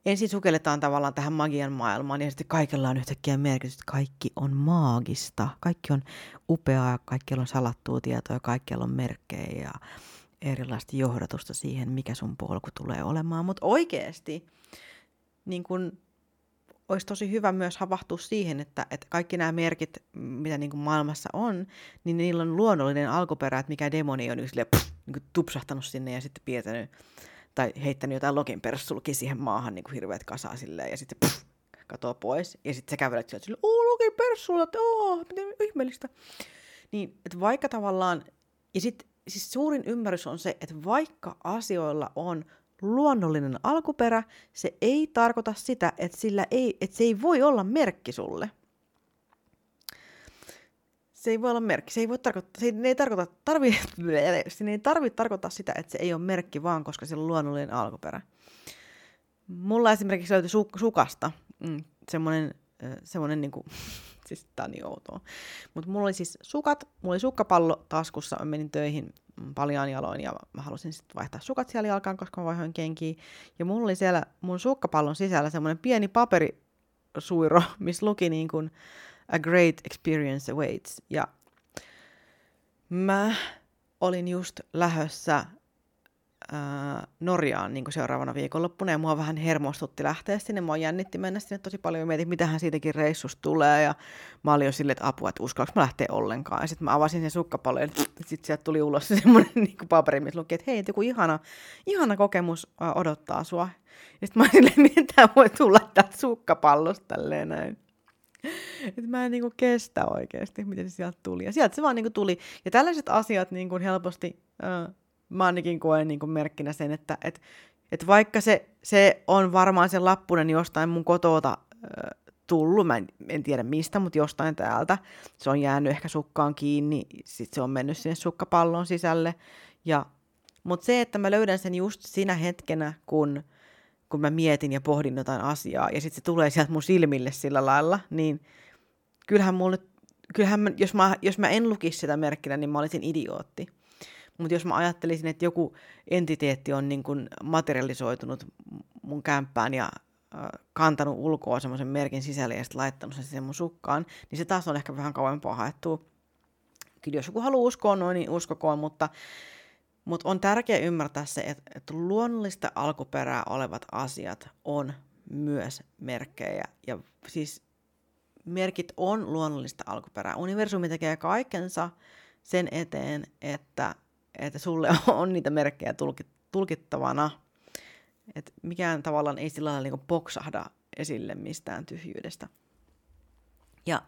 ensin sukelletaan tavallaan tähän magian maailmaan ja sitten kaikella on yhtäkkiä merkitys, että kaikki on maagista, kaikki on upeaa, kaikki on salattua tietoa, kaikki on merkkejä ja erilaista johdatusta siihen, mikä sun polku tulee olemaan. Mutta oikeasti niin kun, olisi tosi hyvä myös havahtua siihen, että, että kaikki nämä merkit, mitä niin maailmassa on, niin niillä on luonnollinen alkuperä, että mikä demoni on niin pff, niin tupsahtanut sinne ja sitten piirtänyt tai heittänyt jotain login perssulki siihen maahan niin hirveät kasaa silleen, ja sitten pff, katoaa pois. Ja sitten sä kävelet sieltä silleen, oo login perssulla, että oo, miten ihmeellistä. Niin, että vaikka tavallaan, ja sitten siis suurin ymmärrys on se, että vaikka asioilla on luonnollinen alkuperä, se ei tarkoita sitä, että, sillä ei, että se ei voi olla merkki sulle. Se ei voi olla merkki. Se ei, voi tarkoittaa, se ei, tarkoita, tarvi, *laughs* se ei tarvi tarkoittaa sitä, että se ei ole merkki vaan, koska se on luonnollinen alkuperä. Mulla esimerkiksi löytyi su, sukasta mm, semmoinen, semmoinen niin kuin, siis tää on niin outoa. Mutta mulla oli siis sukat, mulla oli sukkapallo taskussa, mä menin töihin paljaan jaloin ja mä halusin sitten vaihtaa sukat siellä jalkaan, koska mä vaihoin kenkiä. Ja mulla oli siellä mun sukkapallon sisällä semmoinen pieni paperisuiro, *laughs* missä luki niin kuin A great experience awaits. Ja mä olin just lähössä ää, Norjaan niin seuraavana viikonloppuna ja mua vähän hermostutti lähteä sinne. Mua jännitti mennä sinne tosi paljon mietin, mitähän siitäkin reissusta tulee ja mä olin jo silleen, että apua, että uskallanko mä lähteä ollenkaan. Ja sitten mä avasin sen sukkapallon ja sitten sieltä tuli ulos semmoinen *laughs* niin paperi, missä luki, että hei, joku ihana, ihana kokemus ää, odottaa sua. Ja sitten mä olin *laughs* miten tämä voi tulla täältä sukkapallosta tälleen näin. Että mä en niinku kestä oikeasti, miten se sieltä tuli. Ja sieltä se vaan niinku tuli. Ja tällaiset asiat niinku helposti äh, mä ainakin koen niin kuin merkkinä sen, että et, et vaikka se, se on varmaan se lappunen jostain mun kotota äh, tullut, mä en, en tiedä mistä, mutta jostain täältä, se on jäänyt ehkä sukkaan kiinni, sitten se on mennyt sinne sukkapallon sisälle, ja, mutta se, että mä löydän sen just siinä hetkenä, kun, kun mä mietin ja pohdin jotain asiaa, ja sitten se tulee sieltä mun silmille sillä lailla, niin kyllähän mulle, kyllähän mä, jos, mä, jos mä en lukisi sitä merkkinä, niin mä olisin idiootti. Mutta jos mä ajattelisin, että joku entiteetti on niin kuin materialisoitunut mun kämppään ja kantanut ulkoa semmoisen merkin sisälle ja sitten laittanut sen sinne mun sukkaan, niin se taas on ehkä vähän kauempaa haettua. Kyllä jos joku haluaa uskoa noin, niin uskokoon, mutta, mutta on tärkeää ymmärtää se, että, että luonnollista alkuperää olevat asiat on myös merkkejä. Ja siis merkit on luonnollista alkuperää. Universumi tekee kaikensa sen eteen, että että sulle *laughs* on niitä merkkejä tulkittavana. Että mikään tavallaan ei sillä lailla niin poksahda esille mistään tyhjyydestä. Ja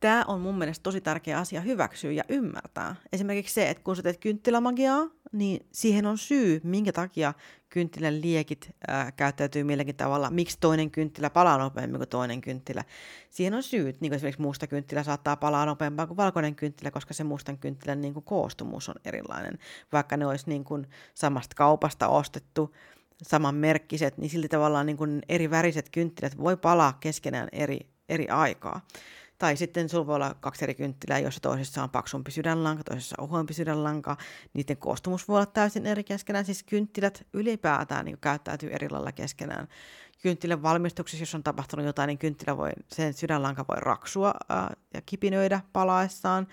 tämä on mun mielestä tosi tärkeä asia hyväksyä ja ymmärtää. Esimerkiksi se, että kun sä teet kynttilämagiaa, niin siihen on syy, minkä takia kynttilän liekit ää, käyttäytyy milläkin tavalla, miksi toinen kynttilä palaa nopeammin kuin toinen kynttilä. Siihen on syyt, niin kuin esimerkiksi musta kynttilä saattaa palaa nopeampaa kuin valkoinen kynttilä, koska se mustan kynttilän niin kuin koostumus on erilainen. Vaikka ne olisi niin kuin samasta kaupasta ostettu, samanmerkkiset, niin silti tavallaan niin kuin eri väriset kynttilät voi palaa keskenään eri, eri aikaa. Tai sitten sulla voi olla kaksi eri kynttilää, joissa toisessa on paksumpi sydänlanka, toisessa ohuempi sydänlanka. Niiden koostumus voi olla täysin eri keskenään. Siis kynttilät ylipäätään niin käyttäytyy eri lailla keskenään. Kynttilän valmistuksessa, jos on tapahtunut jotain, niin kynttilä voi, sen sydänlanka voi raksua ää, ja kipinöidä palaessaan.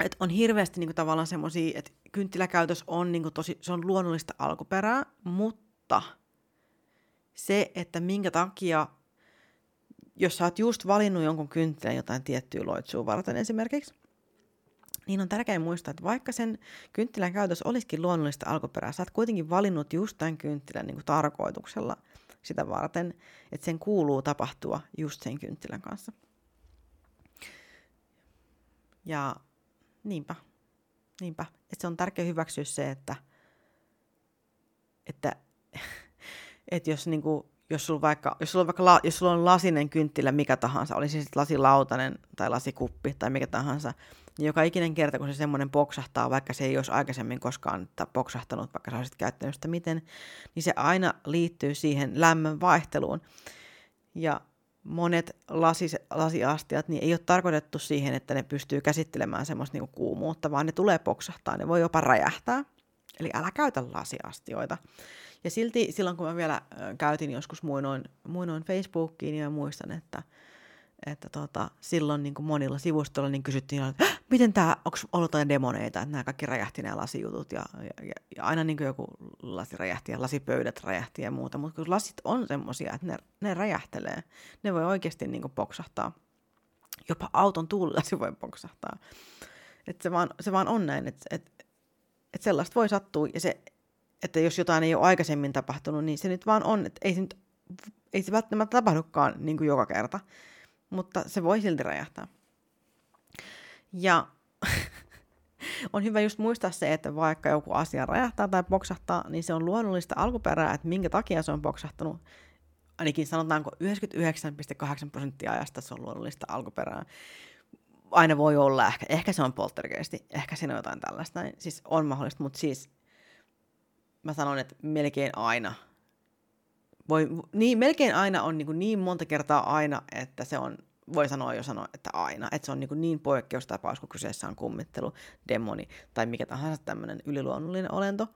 Et on hirveästi niin tavallaan semmoisia, että kynttiläkäytös on, niin kuin, tosi, se on luonnollista alkuperää, mutta se, että minkä takia jos sä oot just valinnut jonkun kynttilän jotain tiettyä loitsua varten esimerkiksi, niin on tärkeää muistaa, että vaikka sen kynttilän käytös olisikin luonnollista alkuperää, sä oot kuitenkin valinnut just tämän kynttilän niin kuin tarkoituksella sitä varten, että sen kuuluu tapahtua just sen kynttilän kanssa. Ja niinpä, niinpä. Että se on tärkeää hyväksyä se, että, että, *laughs* että jos niinku jos sulla, vaikka, jos sulla on vaikka la, jos sulla on lasinen kynttilä, mikä tahansa, oli se sitten lasilautanen tai lasikuppi tai mikä tahansa, niin joka ikinen kerta, kun se semmoinen poksahtaa, vaikka se ei olisi aikaisemmin koskaan poksahtanut, vaikka sä olisit käyttänyt sitä miten, niin se aina liittyy siihen lämmön vaihteluun. Ja monet lasis, lasiastiat niin ei ole tarkoitettu siihen, että ne pystyy käsittelemään semmoista niinku kuumuutta, vaan ne tulee poksahtaa, ne voi jopa räjähtää. Eli älä käytä lasiastioita. Ja silti silloin, kun mä vielä käytin joskus muinoin, muinoin Facebookiin, niin mä muistan, että, että tota, silloin niin kuin monilla sivustoilla niin kysyttiin, että miten tämä, onko ollut jotain demoneita, että nämä kaikki räjähti nämä lasijutut ja, ja, ja, aina niin kuin joku lasi räjähti ja lasipöydät räjähti ja muuta, mutta kun lasit on semmoisia, että ne, ne räjähtelee, ne voi oikeasti niin kuin poksahtaa. Jopa auton tuulilasi voi poksahtaa. Että se vaan, se vaan on näin, että, että, että sellaista voi sattua ja se että jos jotain ei ole aikaisemmin tapahtunut, niin se nyt vaan on, että ei se, nyt, ei se välttämättä tapahdukaan niin kuin joka kerta, mutta se voi silti räjähtää. Ja *laughs* on hyvä just muistaa se, että vaikka joku asia räjähtää tai poksahtaa, niin se on luonnollista alkuperää, että minkä takia se on poksahtanut. Ainakin sanotaanko 99,8 prosenttia ajasta se on luonnollista alkuperää. Aina voi olla, ehkä, ehkä se on poltergeisti, ehkä siinä on jotain tällaista, siis on mahdollista, mutta siis mä sanon, että melkein aina. Voi, niin, melkein aina on niin, niin monta kertaa aina, että se on, voi sanoa jo sanoa, että aina. Että se on niin, niin poikkeustapaus, kun kyseessä on kummittelu, demoni tai mikä tahansa tämmöinen yliluonnollinen olento.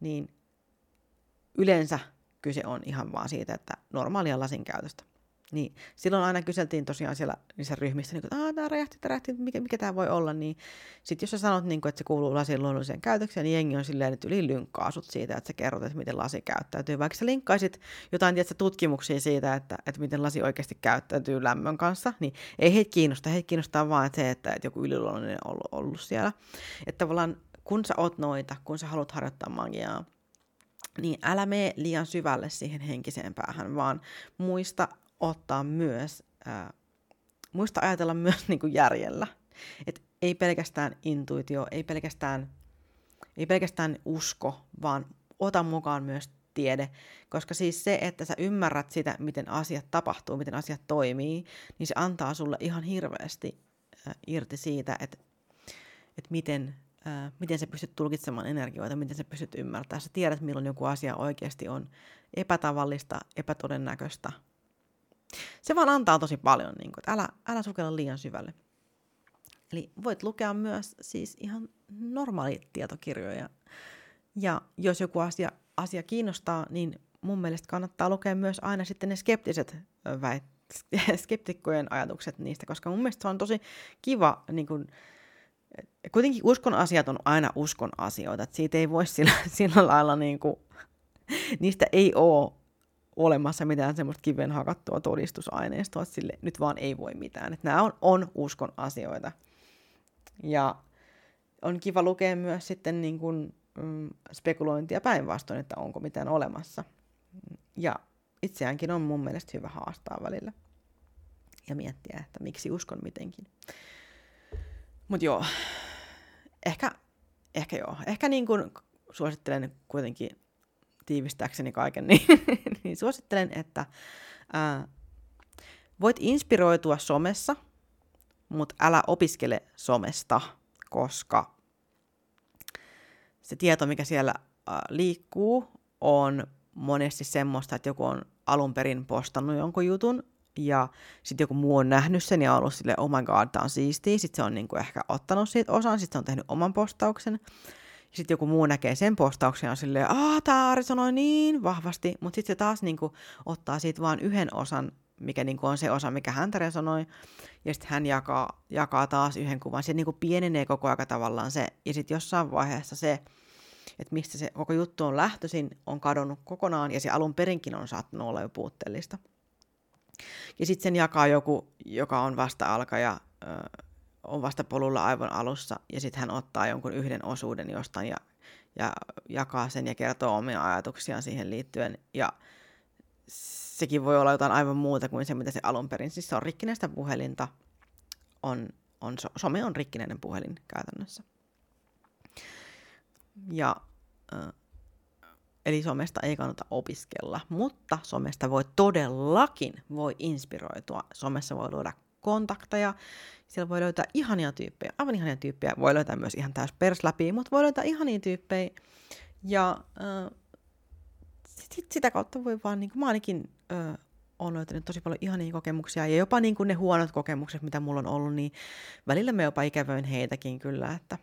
Niin yleensä kyse on ihan vaan siitä, että normaalia lasin käytöstä. Niin silloin aina kyseltiin tosiaan siellä niissä ryhmissä, niin että tämä räjähti, tämä räjähti, mikä, mikä tämä voi olla, niin sitten jos sä sanot, niin kuin, että se kuuluu lasin luonnolliseen käytökseen, niin jengi on silleen, että yli lynkkaa sut siitä, että sä kerrot, että miten lasi käyttäytyy. Vaikka sä linkkaisit jotain tietysti, tutkimuksia siitä, että, että miten lasi oikeasti käyttäytyy lämmön kanssa, niin ei heitä kiinnosta. Heitä kiinnostaa vaan se, että, että joku yliluonnollinen on ollut, ollut siellä. Että tavallaan kun sä oot noita, kun sä haluat harjoittaa magiaa, niin älä mene liian syvälle siihen henkiseen päähän, vaan muista ottaa myös, ää, muista ajatella myös *laughs* niin kuin järjellä. Et ei pelkästään intuitio, ei pelkästään, ei pelkästään usko, vaan ota mukaan myös tiede, koska siis se, että sä ymmärrät sitä, miten asiat tapahtuu, miten asiat toimii, niin se antaa sulle ihan hirveästi äh, irti siitä, että, että miten, miten sä pystyt tulkitsemaan energioita, miten sä pystyt ymmärtämään. Sä tiedät, milloin joku asia oikeasti on epätavallista, epätodennäköistä, se vaan antaa tosi paljon, niin kuin, että älä, älä sukella liian syvälle. Eli voit lukea myös siis ihan normaali tietokirjoja. Ja jos joku asia, asia kiinnostaa, niin mun mielestä kannattaa lukea myös aina sitten ne skeptiset väit, *laughs* skeptikkojen ajatukset niistä, koska mun mielestä se on tosi kiva, niin kuin, kuitenkin uskon asiat on aina uskon asioita, että siitä ei voi sillä, *laughs* sillä lailla, niin kuin, niistä ei ole olemassa mitään semmoista kiven hakattua todistusaineistoa, että sille nyt vaan ei voi mitään. Että nämä on, on uskon asioita. Ja on kiva lukea myös sitten niin kuin, mm, spekulointia päinvastoin, että onko mitään olemassa. Ja itseäänkin on mun mielestä hyvä haastaa välillä. ja miettiä, että miksi uskon mitenkin. Mutta joo, ehkä, ehkä joo. Ehkä niin kuin suosittelen kuitenkin tiivistääkseni kaiken, niin, niin suosittelen, että ää, voit inspiroitua somessa, mutta älä opiskele somesta, koska se tieto, mikä siellä ää, liikkuu, on monesti semmoista, että joku on alun perin postannut jonkun jutun, ja sitten joku muu on nähnyt sen ja ollut silleen, oh my god, tää on siistiä. Sitten se on niinku ehkä ottanut siitä osan, sitten se on tehnyt oman postauksen. Sitten joku muu näkee sen postauksen on silleen, aah, tää Ari sanoi niin vahvasti. Mutta sitten se taas niinku ottaa siitä vain yhden osan, mikä niinku on se osa, mikä hän sanoi. Ja sitten hän jakaa, jakaa taas yhden kuvan. Se niinku pienenee koko ajan tavallaan se. Ja sitten jossain vaiheessa se, että mistä se koko juttu on lähtöisin, on kadonnut kokonaan. Ja se alun perinkin on saattanut olla jo puutteellista. Ja sitten sen jakaa joku, joka on vasta alkaja, on vasta polulla aivan alussa, ja sitten hän ottaa jonkun yhden osuuden jostain ja, ja jakaa sen ja kertoo omia ajatuksiaan siihen liittyen. Ja sekin voi olla jotain aivan muuta kuin se, mitä se alun perin. Siis se on rikkinäistä puhelinta, on, on, some on rikkinäinen puhelin käytännössä. Ja äh, Eli somesta ei kannata opiskella, mutta somesta voi todellakin voi inspiroitua. Somessa voi luoda kontakteja, siellä voi löytää ihania tyyppejä, aivan ihania tyyppejä. Voi löytää myös ihan täys pers läpi, mutta voi löytää ihania tyyppejä. Ja äh, sit, sitä kautta voi vaan, niin kuin mä ainakin äh, olen löytänyt tosi paljon ihania kokemuksia, ja jopa niin kuin ne huonot kokemukset, mitä mulla on ollut, niin välillä me jopa ikävöin heitäkin kyllä, että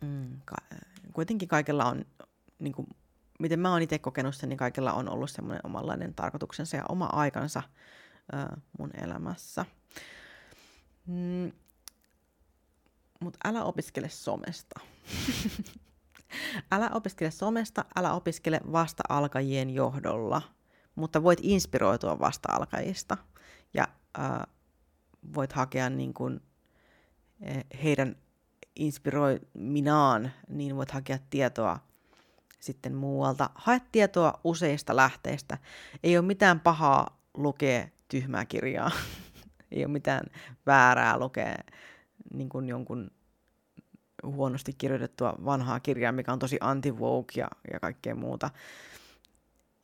mm, ka- kuitenkin kaikella on niin kuin miten mä oon itse kokenut sen, niin kaikilla on ollut semmoinen omanlainen tarkoituksensa ja oma aikansa mun elämässä. Mm, Mutta älä opiskele somesta. *laughs* älä opiskele somesta, älä opiskele vasta-alkajien johdolla, mutta voit inspiroitua vasta-alkajista ja ää, voit hakea niin kun, eh, heidän inspiroiminaan, niin voit hakea tietoa sitten muualta. Hae tietoa useista lähteistä. Ei ole mitään pahaa lukea tyhmää kirjaa. *laughs* Ei ole mitään väärää lukea niin kuin jonkun huonosti kirjoitettua vanhaa kirjaa, mikä on tosi anti ja, ja kaikkea muuta.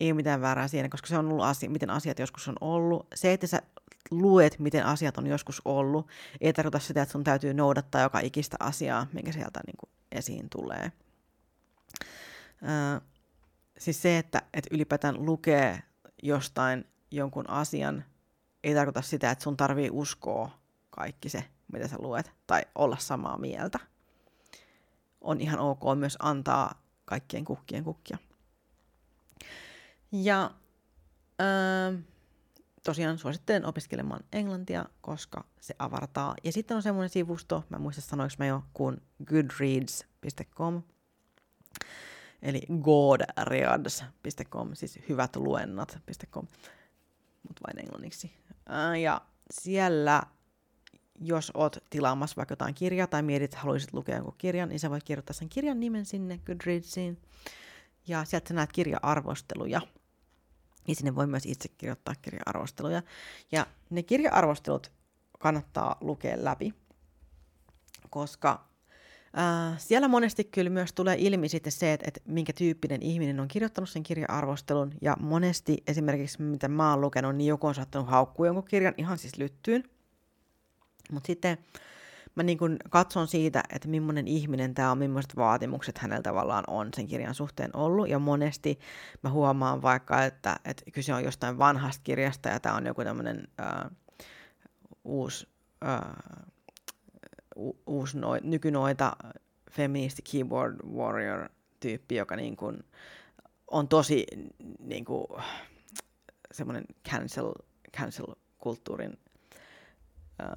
Ei ole mitään väärää siinä, koska se on ollut asia, miten asiat joskus on ollut. Se, että sä luet, miten asiat on joskus ollut, ei tarkoita sitä, että sun täytyy noudattaa joka ikistä asiaa, mikä sieltä niin kuin esiin tulee siis se, että, että ylipäätään lukee jostain jonkun asian, ei tarkoita sitä, että sun tarvii uskoa kaikki se, mitä sä luet, tai olla samaa mieltä. On ihan ok myös antaa kaikkien kukkien kukkia. Ja öö, tosiaan suosittelen opiskelemaan englantia, koska se avartaa. Ja sitten on semmoinen sivusto, mä muista sanoinko mä jo, kuin goodreads.com, eli godreads.com, siis hyvät luennat.com, mutta vain englanniksi. Ja siellä, jos oot tilaamassa vaikka jotain kirjaa tai mietit, että haluaisit lukea jonkun kirjan, niin sä voit kirjoittaa sen kirjan nimen sinne Goodreadsiin. Ja sieltä sä näet kirja-arvosteluja. Ja sinne voi myös itse kirjoittaa kirja-arvosteluja. Ja ne kirja-arvostelut kannattaa lukea läpi, koska Äh, siellä monesti kyllä myös tulee ilmi sitten se, että, että minkä tyyppinen ihminen on kirjoittanut sen kirja-arvostelun, ja monesti esimerkiksi mitä mä oon lukenut, niin joku on saattanut haukkua jonkun kirjan ihan siis lyttyyn. Mutta sitten mä niin kun katson siitä, että millainen ihminen tämä on, millaiset vaatimukset hänellä tavallaan on sen kirjan suhteen ollut. Ja monesti mä huomaan vaikka, että, että kyse on jostain vanhasta kirjasta ja tämä on joku tämmöinen äh, uusi äh, u- uusi noi, nykynoita feministi keyboard warrior tyyppi, joka niin kuin on tosi niin kuin, semmoinen cancel, cancel-kulttuurin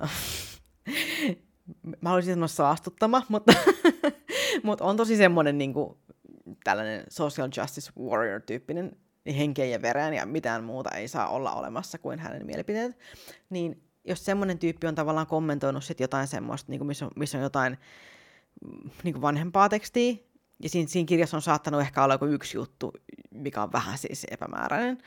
uh, *laughs* mä haluaisin sanoa saastuttama, mutta, *laughs* mutta on tosi semmoinen niin kuin, tällainen social justice warrior-tyyppinen henkeen ja vereen ja mitään muuta ei saa olla olemassa kuin hänen mielipiteet, niin jos semmoinen tyyppi on tavallaan kommentoinut sit jotain semmoista, niin kuin missä, on, missä on jotain mm, niin kuin vanhempaa tekstiä, ja siinä, siinä kirjassa on saattanut ehkä olla joku yksi juttu, mikä on vähän siis epämääräinen,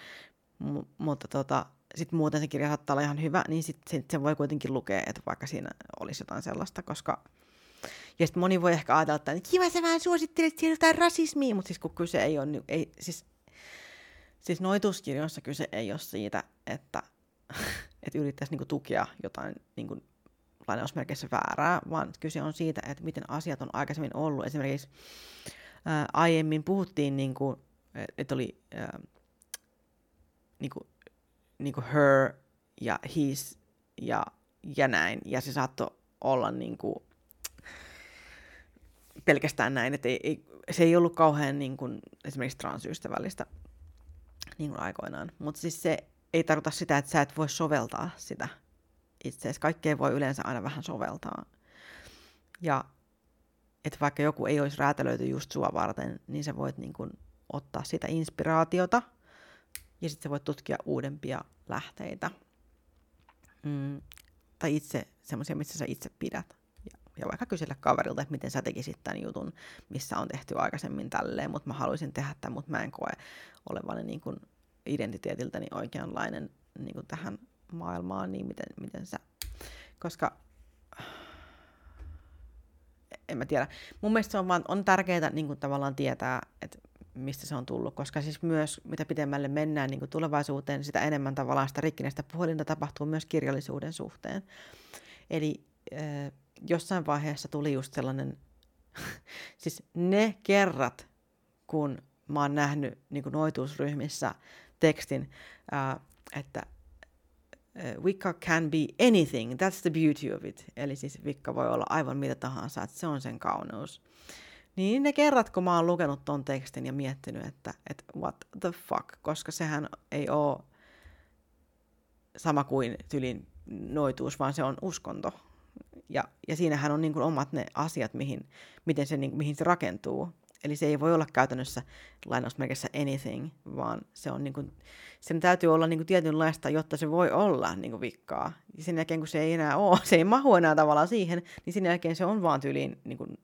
M- mutta tota, sitten muuten se kirja saattaa olla ihan hyvä, niin sitten sit sen voi kuitenkin lukea, että vaikka siinä olisi jotain sellaista, koska ja sitten moni voi ehkä ajatella, että kiva sä vähän suosittelet siellä jotain rasismia, mutta siis kun kyse ei ole, ei, siis, siis noituskirjoissa kyse ei ole siitä, että, *laughs* että yrittäisi niinku tukea jotain niinku, lainausmerkeissä väärää, vaan kyse on siitä, että miten asiat on aikaisemmin ollut. Esimerkiksi ää, aiemmin puhuttiin, niinku, että oli ää, niinku, niinku her ja his ja, ja näin, ja se saattoi olla niinku, pelkästään näin, että ei, ei, se ei ollut kauhean niin kuin, esimerkiksi transystävällistä niin kuin aikoinaan. Mutta siis se ei tarkoita sitä, että sä et voi soveltaa sitä itseäsi. Kaikkea voi yleensä aina vähän soveltaa. Ja että vaikka joku ei olisi räätälöity just sua varten, niin sä voit niin kuin, ottaa sitä inspiraatiota ja sitten sä voit tutkia uudempia lähteitä. Mm, tai itse semmoisia, missä sä itse pidät ja vaikka kysellä kaverilta, että miten sä tekisit tämän jutun, missä on tehty aikaisemmin tälleen, mutta mä haluaisin tehdä tämän, mutta mä en koe olevani niin kuin identiteetiltäni oikeanlainen niin kuin tähän maailmaan, niin miten, miten sä, koska en mä tiedä. Mun mielestä se on, vaan, on tärkeää niin kuin tavallaan tietää, että mistä se on tullut, koska siis myös mitä pidemmälle mennään niin kuin tulevaisuuteen, sitä enemmän tavallaan sitä rikkinäistä puhelinta tapahtuu myös kirjallisuuden suhteen. Eli äh, jossain vaiheessa tuli just sellainen, *laughs* siis ne kerrat, kun mä oon nähnyt niin kuin noituusryhmissä tekstin, uh, että Wicca can be anything, that's the beauty of it. Eli siis Wicca voi olla aivan mitä tahansa, että se on sen kauneus. Niin ne kerrat, kun mä oon lukenut ton tekstin ja miettinyt, että, että what the fuck, koska sehän ei ole sama kuin tylin noituus, vaan se on uskonto. Ja, ja siinähän on niin kuin omat ne asiat, mihin, miten se, niin, mihin se rakentuu. Eli se ei voi olla käytännössä lainausmerkissä anything, vaan se on niin kuin, sen täytyy olla niin kuin tietynlaista, jotta se voi olla niin kuin vikkaa. Ja sen jälkeen, kun se ei enää ole, *laughs* se ei mahu enää tavallaan siihen, niin sen jälkeen se on vaan tyyliin niin kuin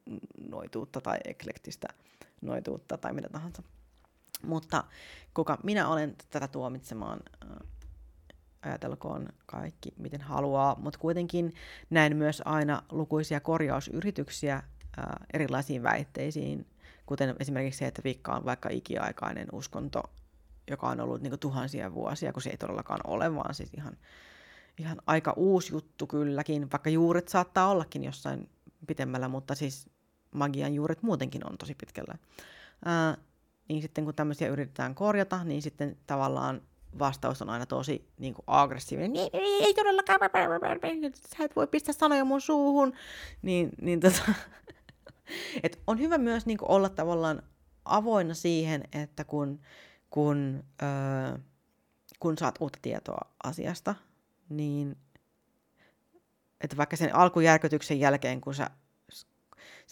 noituutta tai eklektistä noituutta tai mitä tahansa. Mutta kuka minä olen tätä tuomitsemaan ajatelkoon kaikki miten haluaa, mutta kuitenkin näin myös aina lukuisia korjausyrityksiä ää, erilaisiin väitteisiin, kuten esimerkiksi se, että vikka on vaikka ikiaikainen uskonto, joka on ollut niin tuhansia vuosia, kun se ei todellakaan ole, vaan siis ihan, ihan aika uusi juttu kylläkin, vaikka juuret saattaa ollakin jossain pitemmällä, mutta siis magian juuret muutenkin on tosi pitkällä. Ää, niin sitten kun tämmöisiä yritetään korjata, niin sitten tavallaan vastaus on aina tosi niin kuin aggressiivinen. Ei, ei, ei todellakaan, sä et voi pistää sanoja mun suuhun. Niin, niin tota, *laughs* et on hyvä myös niin kuin olla tavallaan avoinna siihen, että kun, kun, öö, kun saat uutta tietoa asiasta, niin että vaikka sen alkujärkytyksen jälkeen, kun sä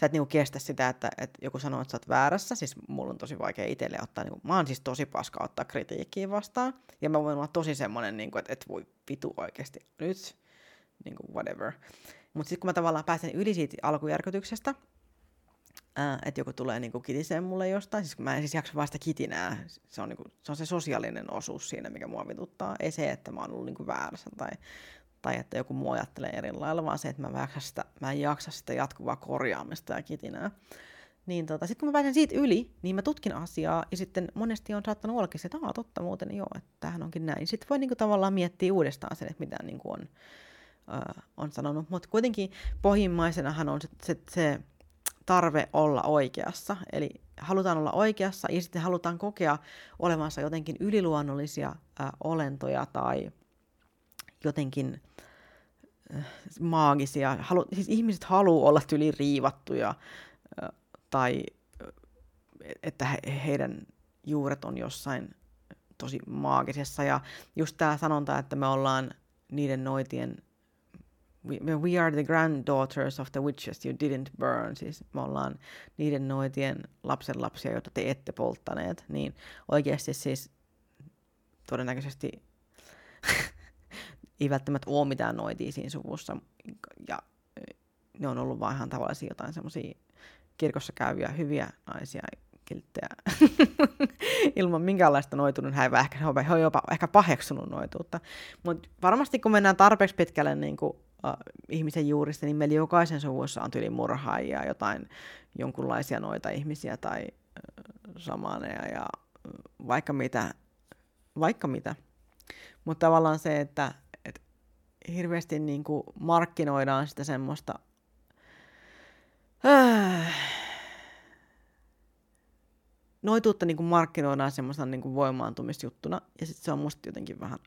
sä et niinku kestä sitä, että, että joku sanoo, että sä oot väärässä. Siis mulla on tosi vaikea itselle ottaa, niinku, mä oon siis tosi paska ottaa kritiikkiä vastaan. Ja mä voin olla tosi semmonen, niinku, että et voi vitu oikeasti nyt, niinku whatever. Mutta sitten kun mä tavallaan pääsen yli siitä alkujärkytyksestä, että joku tulee niinku kitiseen mulle jostain, siis kun mä en siis jaksa vasta kitinää, se on, niinku, se on se sosiaalinen osuus siinä, mikä mua vituttaa, ei se, että mä oon ollut niinku väärässä tai tai että joku muu ajattelee eri lailla, vaan se, että mä, jaksa sitä, mä en jaksa sitä jatkuvaa korjaamista ja kitinää. Niin tota, sitten kun mä pääsen siitä yli, niin mä tutkin asiaa, ja sitten monesti on saattanut ollakin se, että Aa, totta muuten, joo, että tämähän onkin näin. Sitten voi niinku tavallaan miettiä uudestaan sen, että mitä niinku on, äh, on sanonut. Mutta kuitenkin pohjimmaisenahan on se, se, se tarve olla oikeassa. Eli halutaan olla oikeassa, ja sitten halutaan kokea olevansa jotenkin yliluonnollisia olentoja tai jotenkin äh, maagisia. Halu, siis ihmiset haluaa olla tyli riivattuja äh, tai että he, heidän juuret on jossain tosi maagisessa. Ja just tämä sanonta, että me ollaan niiden noitien we, we are the granddaughters of the witches you didn't burn, siis me ollaan niiden noitien lapsenlapsia, joita te ette polttaneet, niin oikeasti siis todennäköisesti *laughs* ei välttämättä ole mitään noitia siinä suvussa. Ja ne on ollut vaan ihan tavallisia jotain semmoisia kirkossa käyviä hyviä naisia, kilttejä *laughs* ilman minkäänlaista noituuden häivää. Ehkä he on jopa ehkä paheksunut noituutta. Mutta varmasti kun mennään tarpeeksi pitkälle niin kuin, ihmisen juurista, niin meillä jokaisen suvussa on tyli murhaajia, jotain jonkunlaisia noita ihmisiä tai samaneja ja vaikka mitä. Vaikka mitä. Mutta tavallaan se, että, että hirveästi niin kuin markkinoidaan sitä semmoista äh, noituutta niin kuin markkinoidaan semmoisena niin kuin voimaantumisjuttuna, ja sitten se on musta jotenkin vähän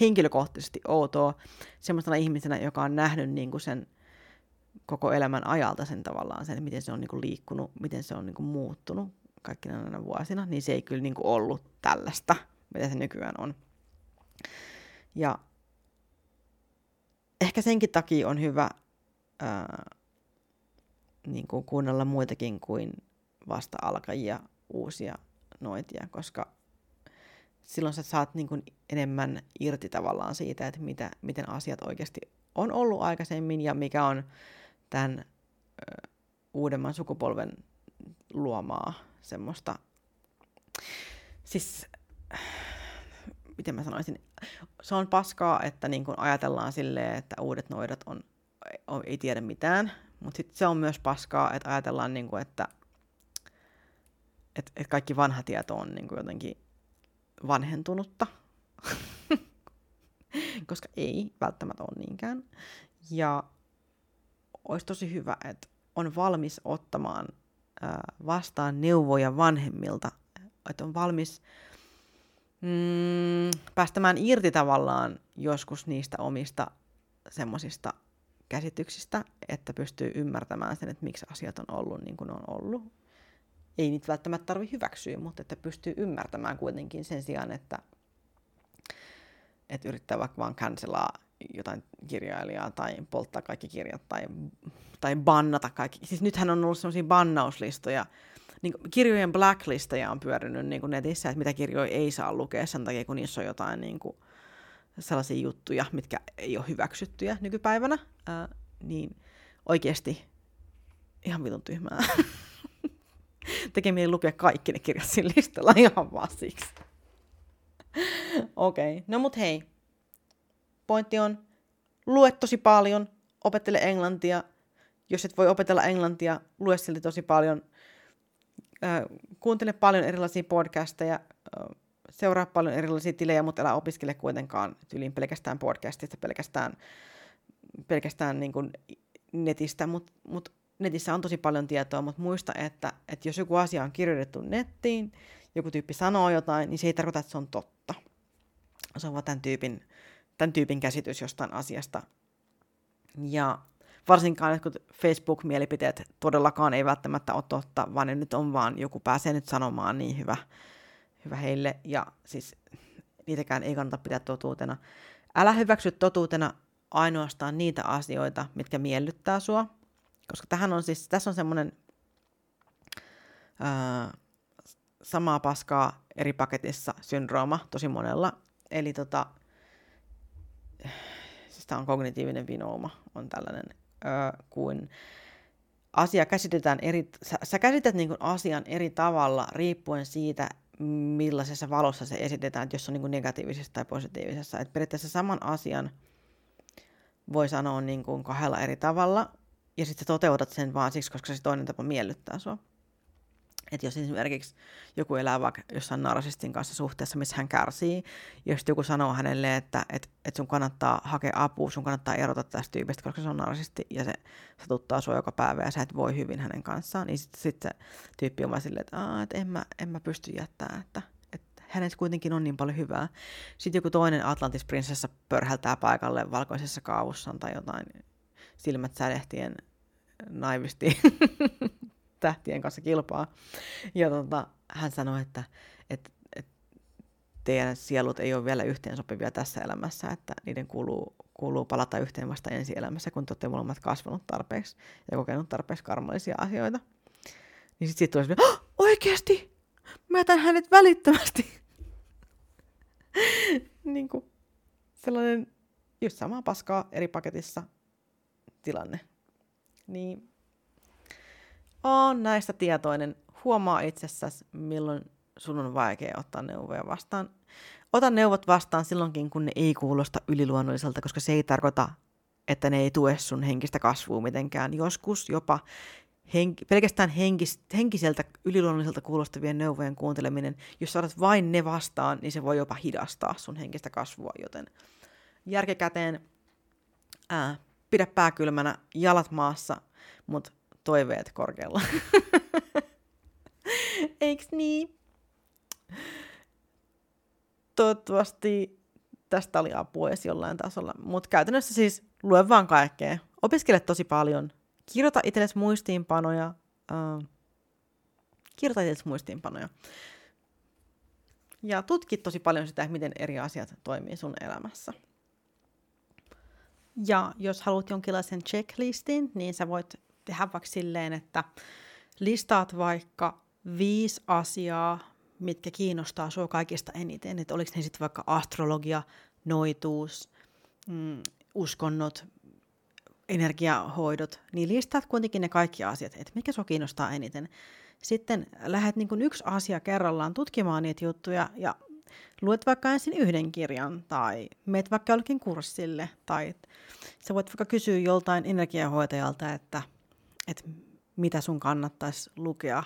henkilökohtaisesti outoa semmoisena ihmisenä, joka on nähnyt niin kuin sen koko elämän ajalta sen tavallaan, sen, miten se on niin kuin liikkunut, miten se on niin kuin muuttunut kaikkina näinä vuosina, niin se ei kyllä niin kuin ollut tällaista, mitä se nykyään on. Ja ehkä senkin takia on hyvä ää, niin kuin kuunnella muitakin kuin vasta alkajia uusia noitia, koska silloin sä saat niin kuin enemmän irti tavallaan siitä, että mitä, miten asiat oikeasti on ollut aikaisemmin ja mikä on tämän uudemman sukupolven luomaa semmoista, siis miten mä sanoisin, se on paskaa, että niin kun ajatellaan silleen, että uudet noidat on, on, ei tiedä mitään, mutta sitten se on myös paskaa, että ajatellaan, niin kuin, että et, et kaikki vanha tieto on niin jotenkin vanhentunutta, *laughs* koska ei välttämättä ole niinkään. Ja olisi tosi hyvä, että on valmis ottamaan ää, vastaan neuvoja vanhemmilta, että on valmis mm, päästämään irti tavallaan joskus niistä omista semmoisista käsityksistä, että pystyy ymmärtämään sen, että miksi asiat on ollut niin kuin on ollut ei niitä välttämättä tarvi hyväksyä, mutta että pystyy ymmärtämään kuitenkin sen sijaan, että, että yrittää vaikka vaan cancelaa jotain kirjailijaa tai polttaa kaikki kirjat tai, tai bannata kaikki. Siis nythän on ollut sellaisia bannauslistoja, niin kirjojen blacklisteja on pyörinyt niin netissä, että mitä kirjoja ei saa lukea sen takia, kun niissä on jotain niin kuin, sellaisia juttuja, mitkä ei ole hyväksyttyjä nykypäivänä, ää, niin oikeasti ihan vitun tyhmää. *laughs* *laughs* tekee mieli lukea kaikki ne kirjat siinä listalla *laughs* ihan vaan siksi. Okei, okay. no mut hei. Pointti on, lue tosi paljon, opettele englantia. Jos et voi opetella englantia, lue silti tosi paljon. Äh, kuuntele paljon erilaisia podcasteja, äh, seuraa paljon erilaisia tilejä, mutta älä opiskele kuitenkaan tyyliin pelkästään podcastista, pelkästään, pelkästään niin kuin netistä, mutta mut netissä on tosi paljon tietoa, mutta muista, että, että jos joku asia on kirjoitettu nettiin, joku tyyppi sanoo jotain, niin se ei tarkoita, että se on totta. Se on vaan tämän tyypin, tämän tyypin käsitys jostain asiasta. Ja varsinkaan että Facebook-mielipiteet todellakaan ei välttämättä ole totta, vaan ne nyt on vaan, joku pääsee nyt sanomaan niin hyvä, hyvä heille, ja siis niitäkään ei kannata pitää totuutena. Älä hyväksy totuutena ainoastaan niitä asioita, mitkä miellyttää sua, koska tähän on siis, tässä on semmoinen ää, samaa paskaa eri paketissa syndrooma tosi monella. Eli tota, siis tämä on kognitiivinen vinouma, on tällainen, ää, kuin asia käsitetään eri, sä, sä käsität niin kuin asian eri tavalla riippuen siitä, millaisessa valossa se esitetään, että jos on niin kuin negatiivisessa tai positiivisessa. Että periaatteessa saman asian voi sanoa niin kuin kahdella eri tavalla, ja sitten toteutat sen vaan siksi, koska se toinen tapa miellyttää sua. Että jos esimerkiksi joku elää vaikka jossain narsistin kanssa suhteessa, missä hän kärsii, ja jos joku sanoo hänelle, että et, et sun kannattaa hakea apua, sun kannattaa erota tästä tyypistä, koska se on narsisti, ja se satuttaa sua joka päivä, ja sä et voi hyvin hänen kanssaan, niin sitten sit se tyyppi on vaan silleen, että, et en, mä, en mä pysty jättämään, että, hänessä kuitenkin on niin paljon hyvää. Sitten joku toinen Atlantis prinsessa pörhältää paikalle valkoisessa kaavussaan tai jotain silmät sädehtien naivisti *laughs* tähtien kanssa kilpaa. Ja tota, hän sanoi, että, että, että teidän sielut ei ole vielä yhteensopivia tässä elämässä, että niiden kuuluu, kuuluu palata yhteen vasta ensi elämässä, kun te olette molemmat kasvanut tarpeeksi ja kokenut tarpeeksi karmallisia asioita. Niin sitten sit tuli oh, oikeasti, mä jätän hänet välittömästi. *laughs* niin kuin sellainen just sama paskaa eri paketissa tilanne niin on näistä tietoinen huomaa itsessäsi, milloin sun on vaikea ottaa neuvoja vastaan. Ota neuvot vastaan silloinkin, kun ne ei kuulosta yliluonnolliselta, koska se ei tarkoita, että ne ei tue sun henkistä kasvua mitenkään. Joskus jopa henki, pelkästään henkis, henkiseltä, yliluonnolliselta kuulostavien neuvojen kuunteleminen, jos saat vain ne vastaan, niin se voi jopa hidastaa sun henkistä kasvua, joten järkekäteen ää, pidä pää kylmänä, jalat maassa, mutta toiveet korkealla. *laughs* Eiks niin? Toivottavasti tästä oli apua edes jollain tasolla. Mutta käytännössä siis lue vaan kaikkea. Opiskele tosi paljon. Kirjoita itsellesi muistiinpanoja. Uh, kirjoita itsellesi muistiinpanoja. Ja tutki tosi paljon sitä, miten eri asiat toimii sun elämässä. Ja jos haluat jonkinlaisen checklistin, niin sä voit tehdä vaikka silleen, että listaat vaikka viisi asiaa, mitkä kiinnostaa sua kaikista eniten. Että oliko ne sitten vaikka astrologia, noituus, mm, uskonnot, energiahoidot, niin listaat kuitenkin ne kaikki asiat, että mikä sua kiinnostaa eniten. Sitten lähdet niin yksi asia kerrallaan tutkimaan niitä juttuja ja luet vaikka ensin yhden kirjan tai meet vaikka jollekin kurssille tai sä voit vaikka kysyä joltain energiahoitajalta, että, että mitä sun kannattaisi lukea,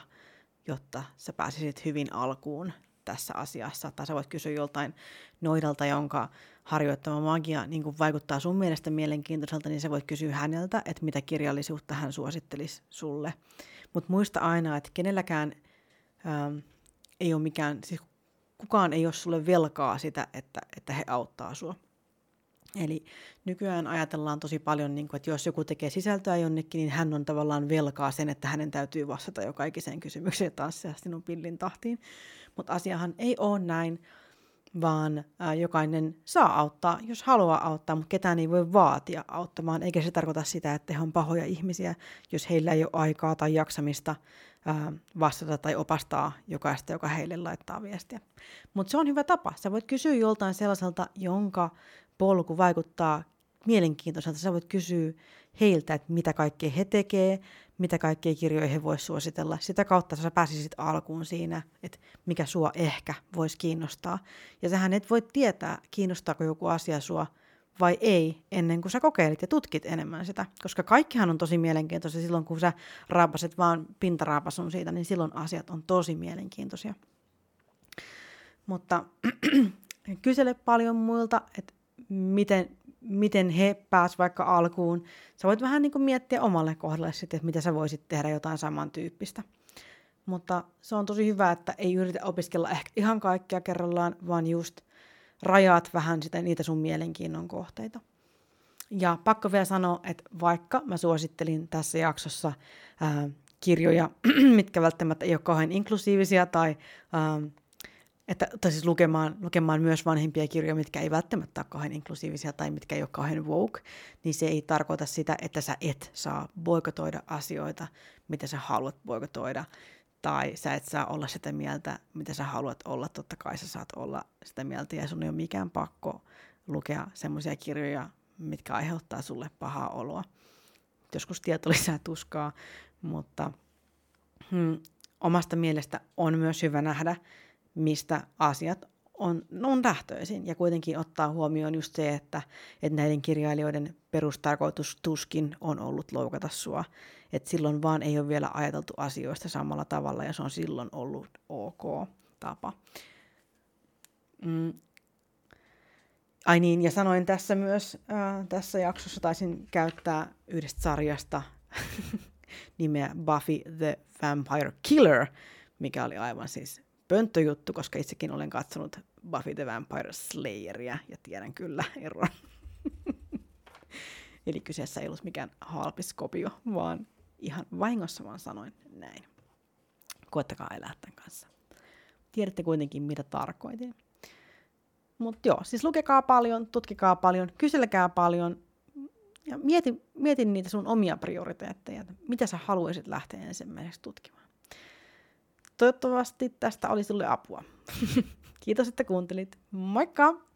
jotta sä pääsisit hyvin alkuun tässä asiassa. Tai sä voit kysyä joltain noidalta, jonka harjoittama magia niin kuin vaikuttaa sun mielestä mielenkiintoiselta, niin sä voit kysyä häneltä, että mitä kirjallisuutta hän suosittelisi sulle. Mutta muista aina, että kenelläkään ähm, ei ole mikään, siis kukaan ei ole sulle velkaa sitä, että, että he auttaa sua. Eli nykyään ajatellaan tosi paljon, niin kuin, että jos joku tekee sisältöä jonnekin, niin hän on tavallaan velkaa sen, että hänen täytyy vastata jo kaikiseen kysymykseen taas sinun pillin tahtiin. Mutta asiahan ei ole näin, vaan ää, jokainen saa auttaa, jos haluaa auttaa, mutta ketään ei voi vaatia auttamaan, eikä se tarkoita sitä, että he on pahoja ihmisiä, jos heillä ei ole aikaa tai jaksamista vastata tai opastaa jokaista, joka heille laittaa viestiä. Mutta se on hyvä tapa. Sä voit kysyä joltain sellaiselta, jonka polku vaikuttaa mielenkiintoiselta. Sä voit kysyä heiltä, että mitä kaikkea he tekee, mitä kaikkea kirjoja he voisivat suositella. Sitä kautta sä pääsisit alkuun siinä, että mikä sua ehkä voisi kiinnostaa. Ja sähän et voi tietää, kiinnostaako joku asia sua vai ei, ennen kuin sä kokeilit ja tutkit enemmän sitä. Koska kaikkihan on tosi mielenkiintoisia silloin, kun sä raapaset vaan pintaraapasun siitä, niin silloin asiat on tosi mielenkiintoisia. Mutta *clears throat* kysele paljon muilta, että miten, miten he pääsivät vaikka alkuun. Sä voit vähän niin kuin miettiä omalle kohdalle sitten, että mitä sä voisit tehdä jotain samantyyppistä. Mutta se on tosi hyvä, että ei yritä opiskella ehkä ihan kaikkea kerrallaan, vaan just rajaat vähän sitä, niitä sun mielenkiinnon kohteita. Ja pakko vielä sanoa, että vaikka mä suosittelin tässä jaksossa ää, kirjoja, *clears throat* mitkä välttämättä ei ole kauhean inklusiivisia tai ää, että, tai siis lukemaan, lukemaan myös vanhempia kirjoja, mitkä ei välttämättä ole kauhean inklusiivisia tai mitkä ei ole kauhean woke, niin se ei tarkoita sitä, että sä et saa boikotoida asioita, mitä sä haluat boikotoida, tai sä et saa olla sitä mieltä, mitä sä haluat olla. Totta kai sä saat olla sitä mieltä, ja sun ei ole mikään pakko lukea semmoisia kirjoja, mitkä aiheuttaa sulle pahaa oloa. Joskus tieto lisää tuskaa, mutta hmm, omasta mielestä on myös hyvä nähdä, mistä asiat on, on lähtöisin ja kuitenkin ottaa huomioon just se, että, että näiden kirjailijoiden perustarkoitus tuskin on ollut loukata sua. Että silloin vaan ei ole vielä ajateltu asioista samalla tavalla ja se on silloin ollut ok tapa. Mm. Ai niin, ja sanoin tässä myös, äh, tässä jaksossa taisin käyttää yhdestä sarjasta *laughs* nimeä Buffy the Vampire Killer, mikä oli aivan siis pönttöjuttu, koska itsekin olen katsonut Buffy the Vampire Slayeria ja tiedän kyllä eron. *laughs* Eli kyseessä ei ollut mikään halpis kopio, vaan ihan vahingossa vaan sanoin näin. Koettakaa elää tämän kanssa. Tiedätte kuitenkin, mitä tarkoitin. Mutta joo, siis lukekaa paljon, tutkikaa paljon, kyselkää paljon ja mieti, mieti niitä sun omia prioriteetteja, mitä sä haluaisit lähteä ensimmäiseksi tutkimaan. Toivottavasti tästä oli sulle apua. *laughs* Kiitos, että kuuntelit. Moikka!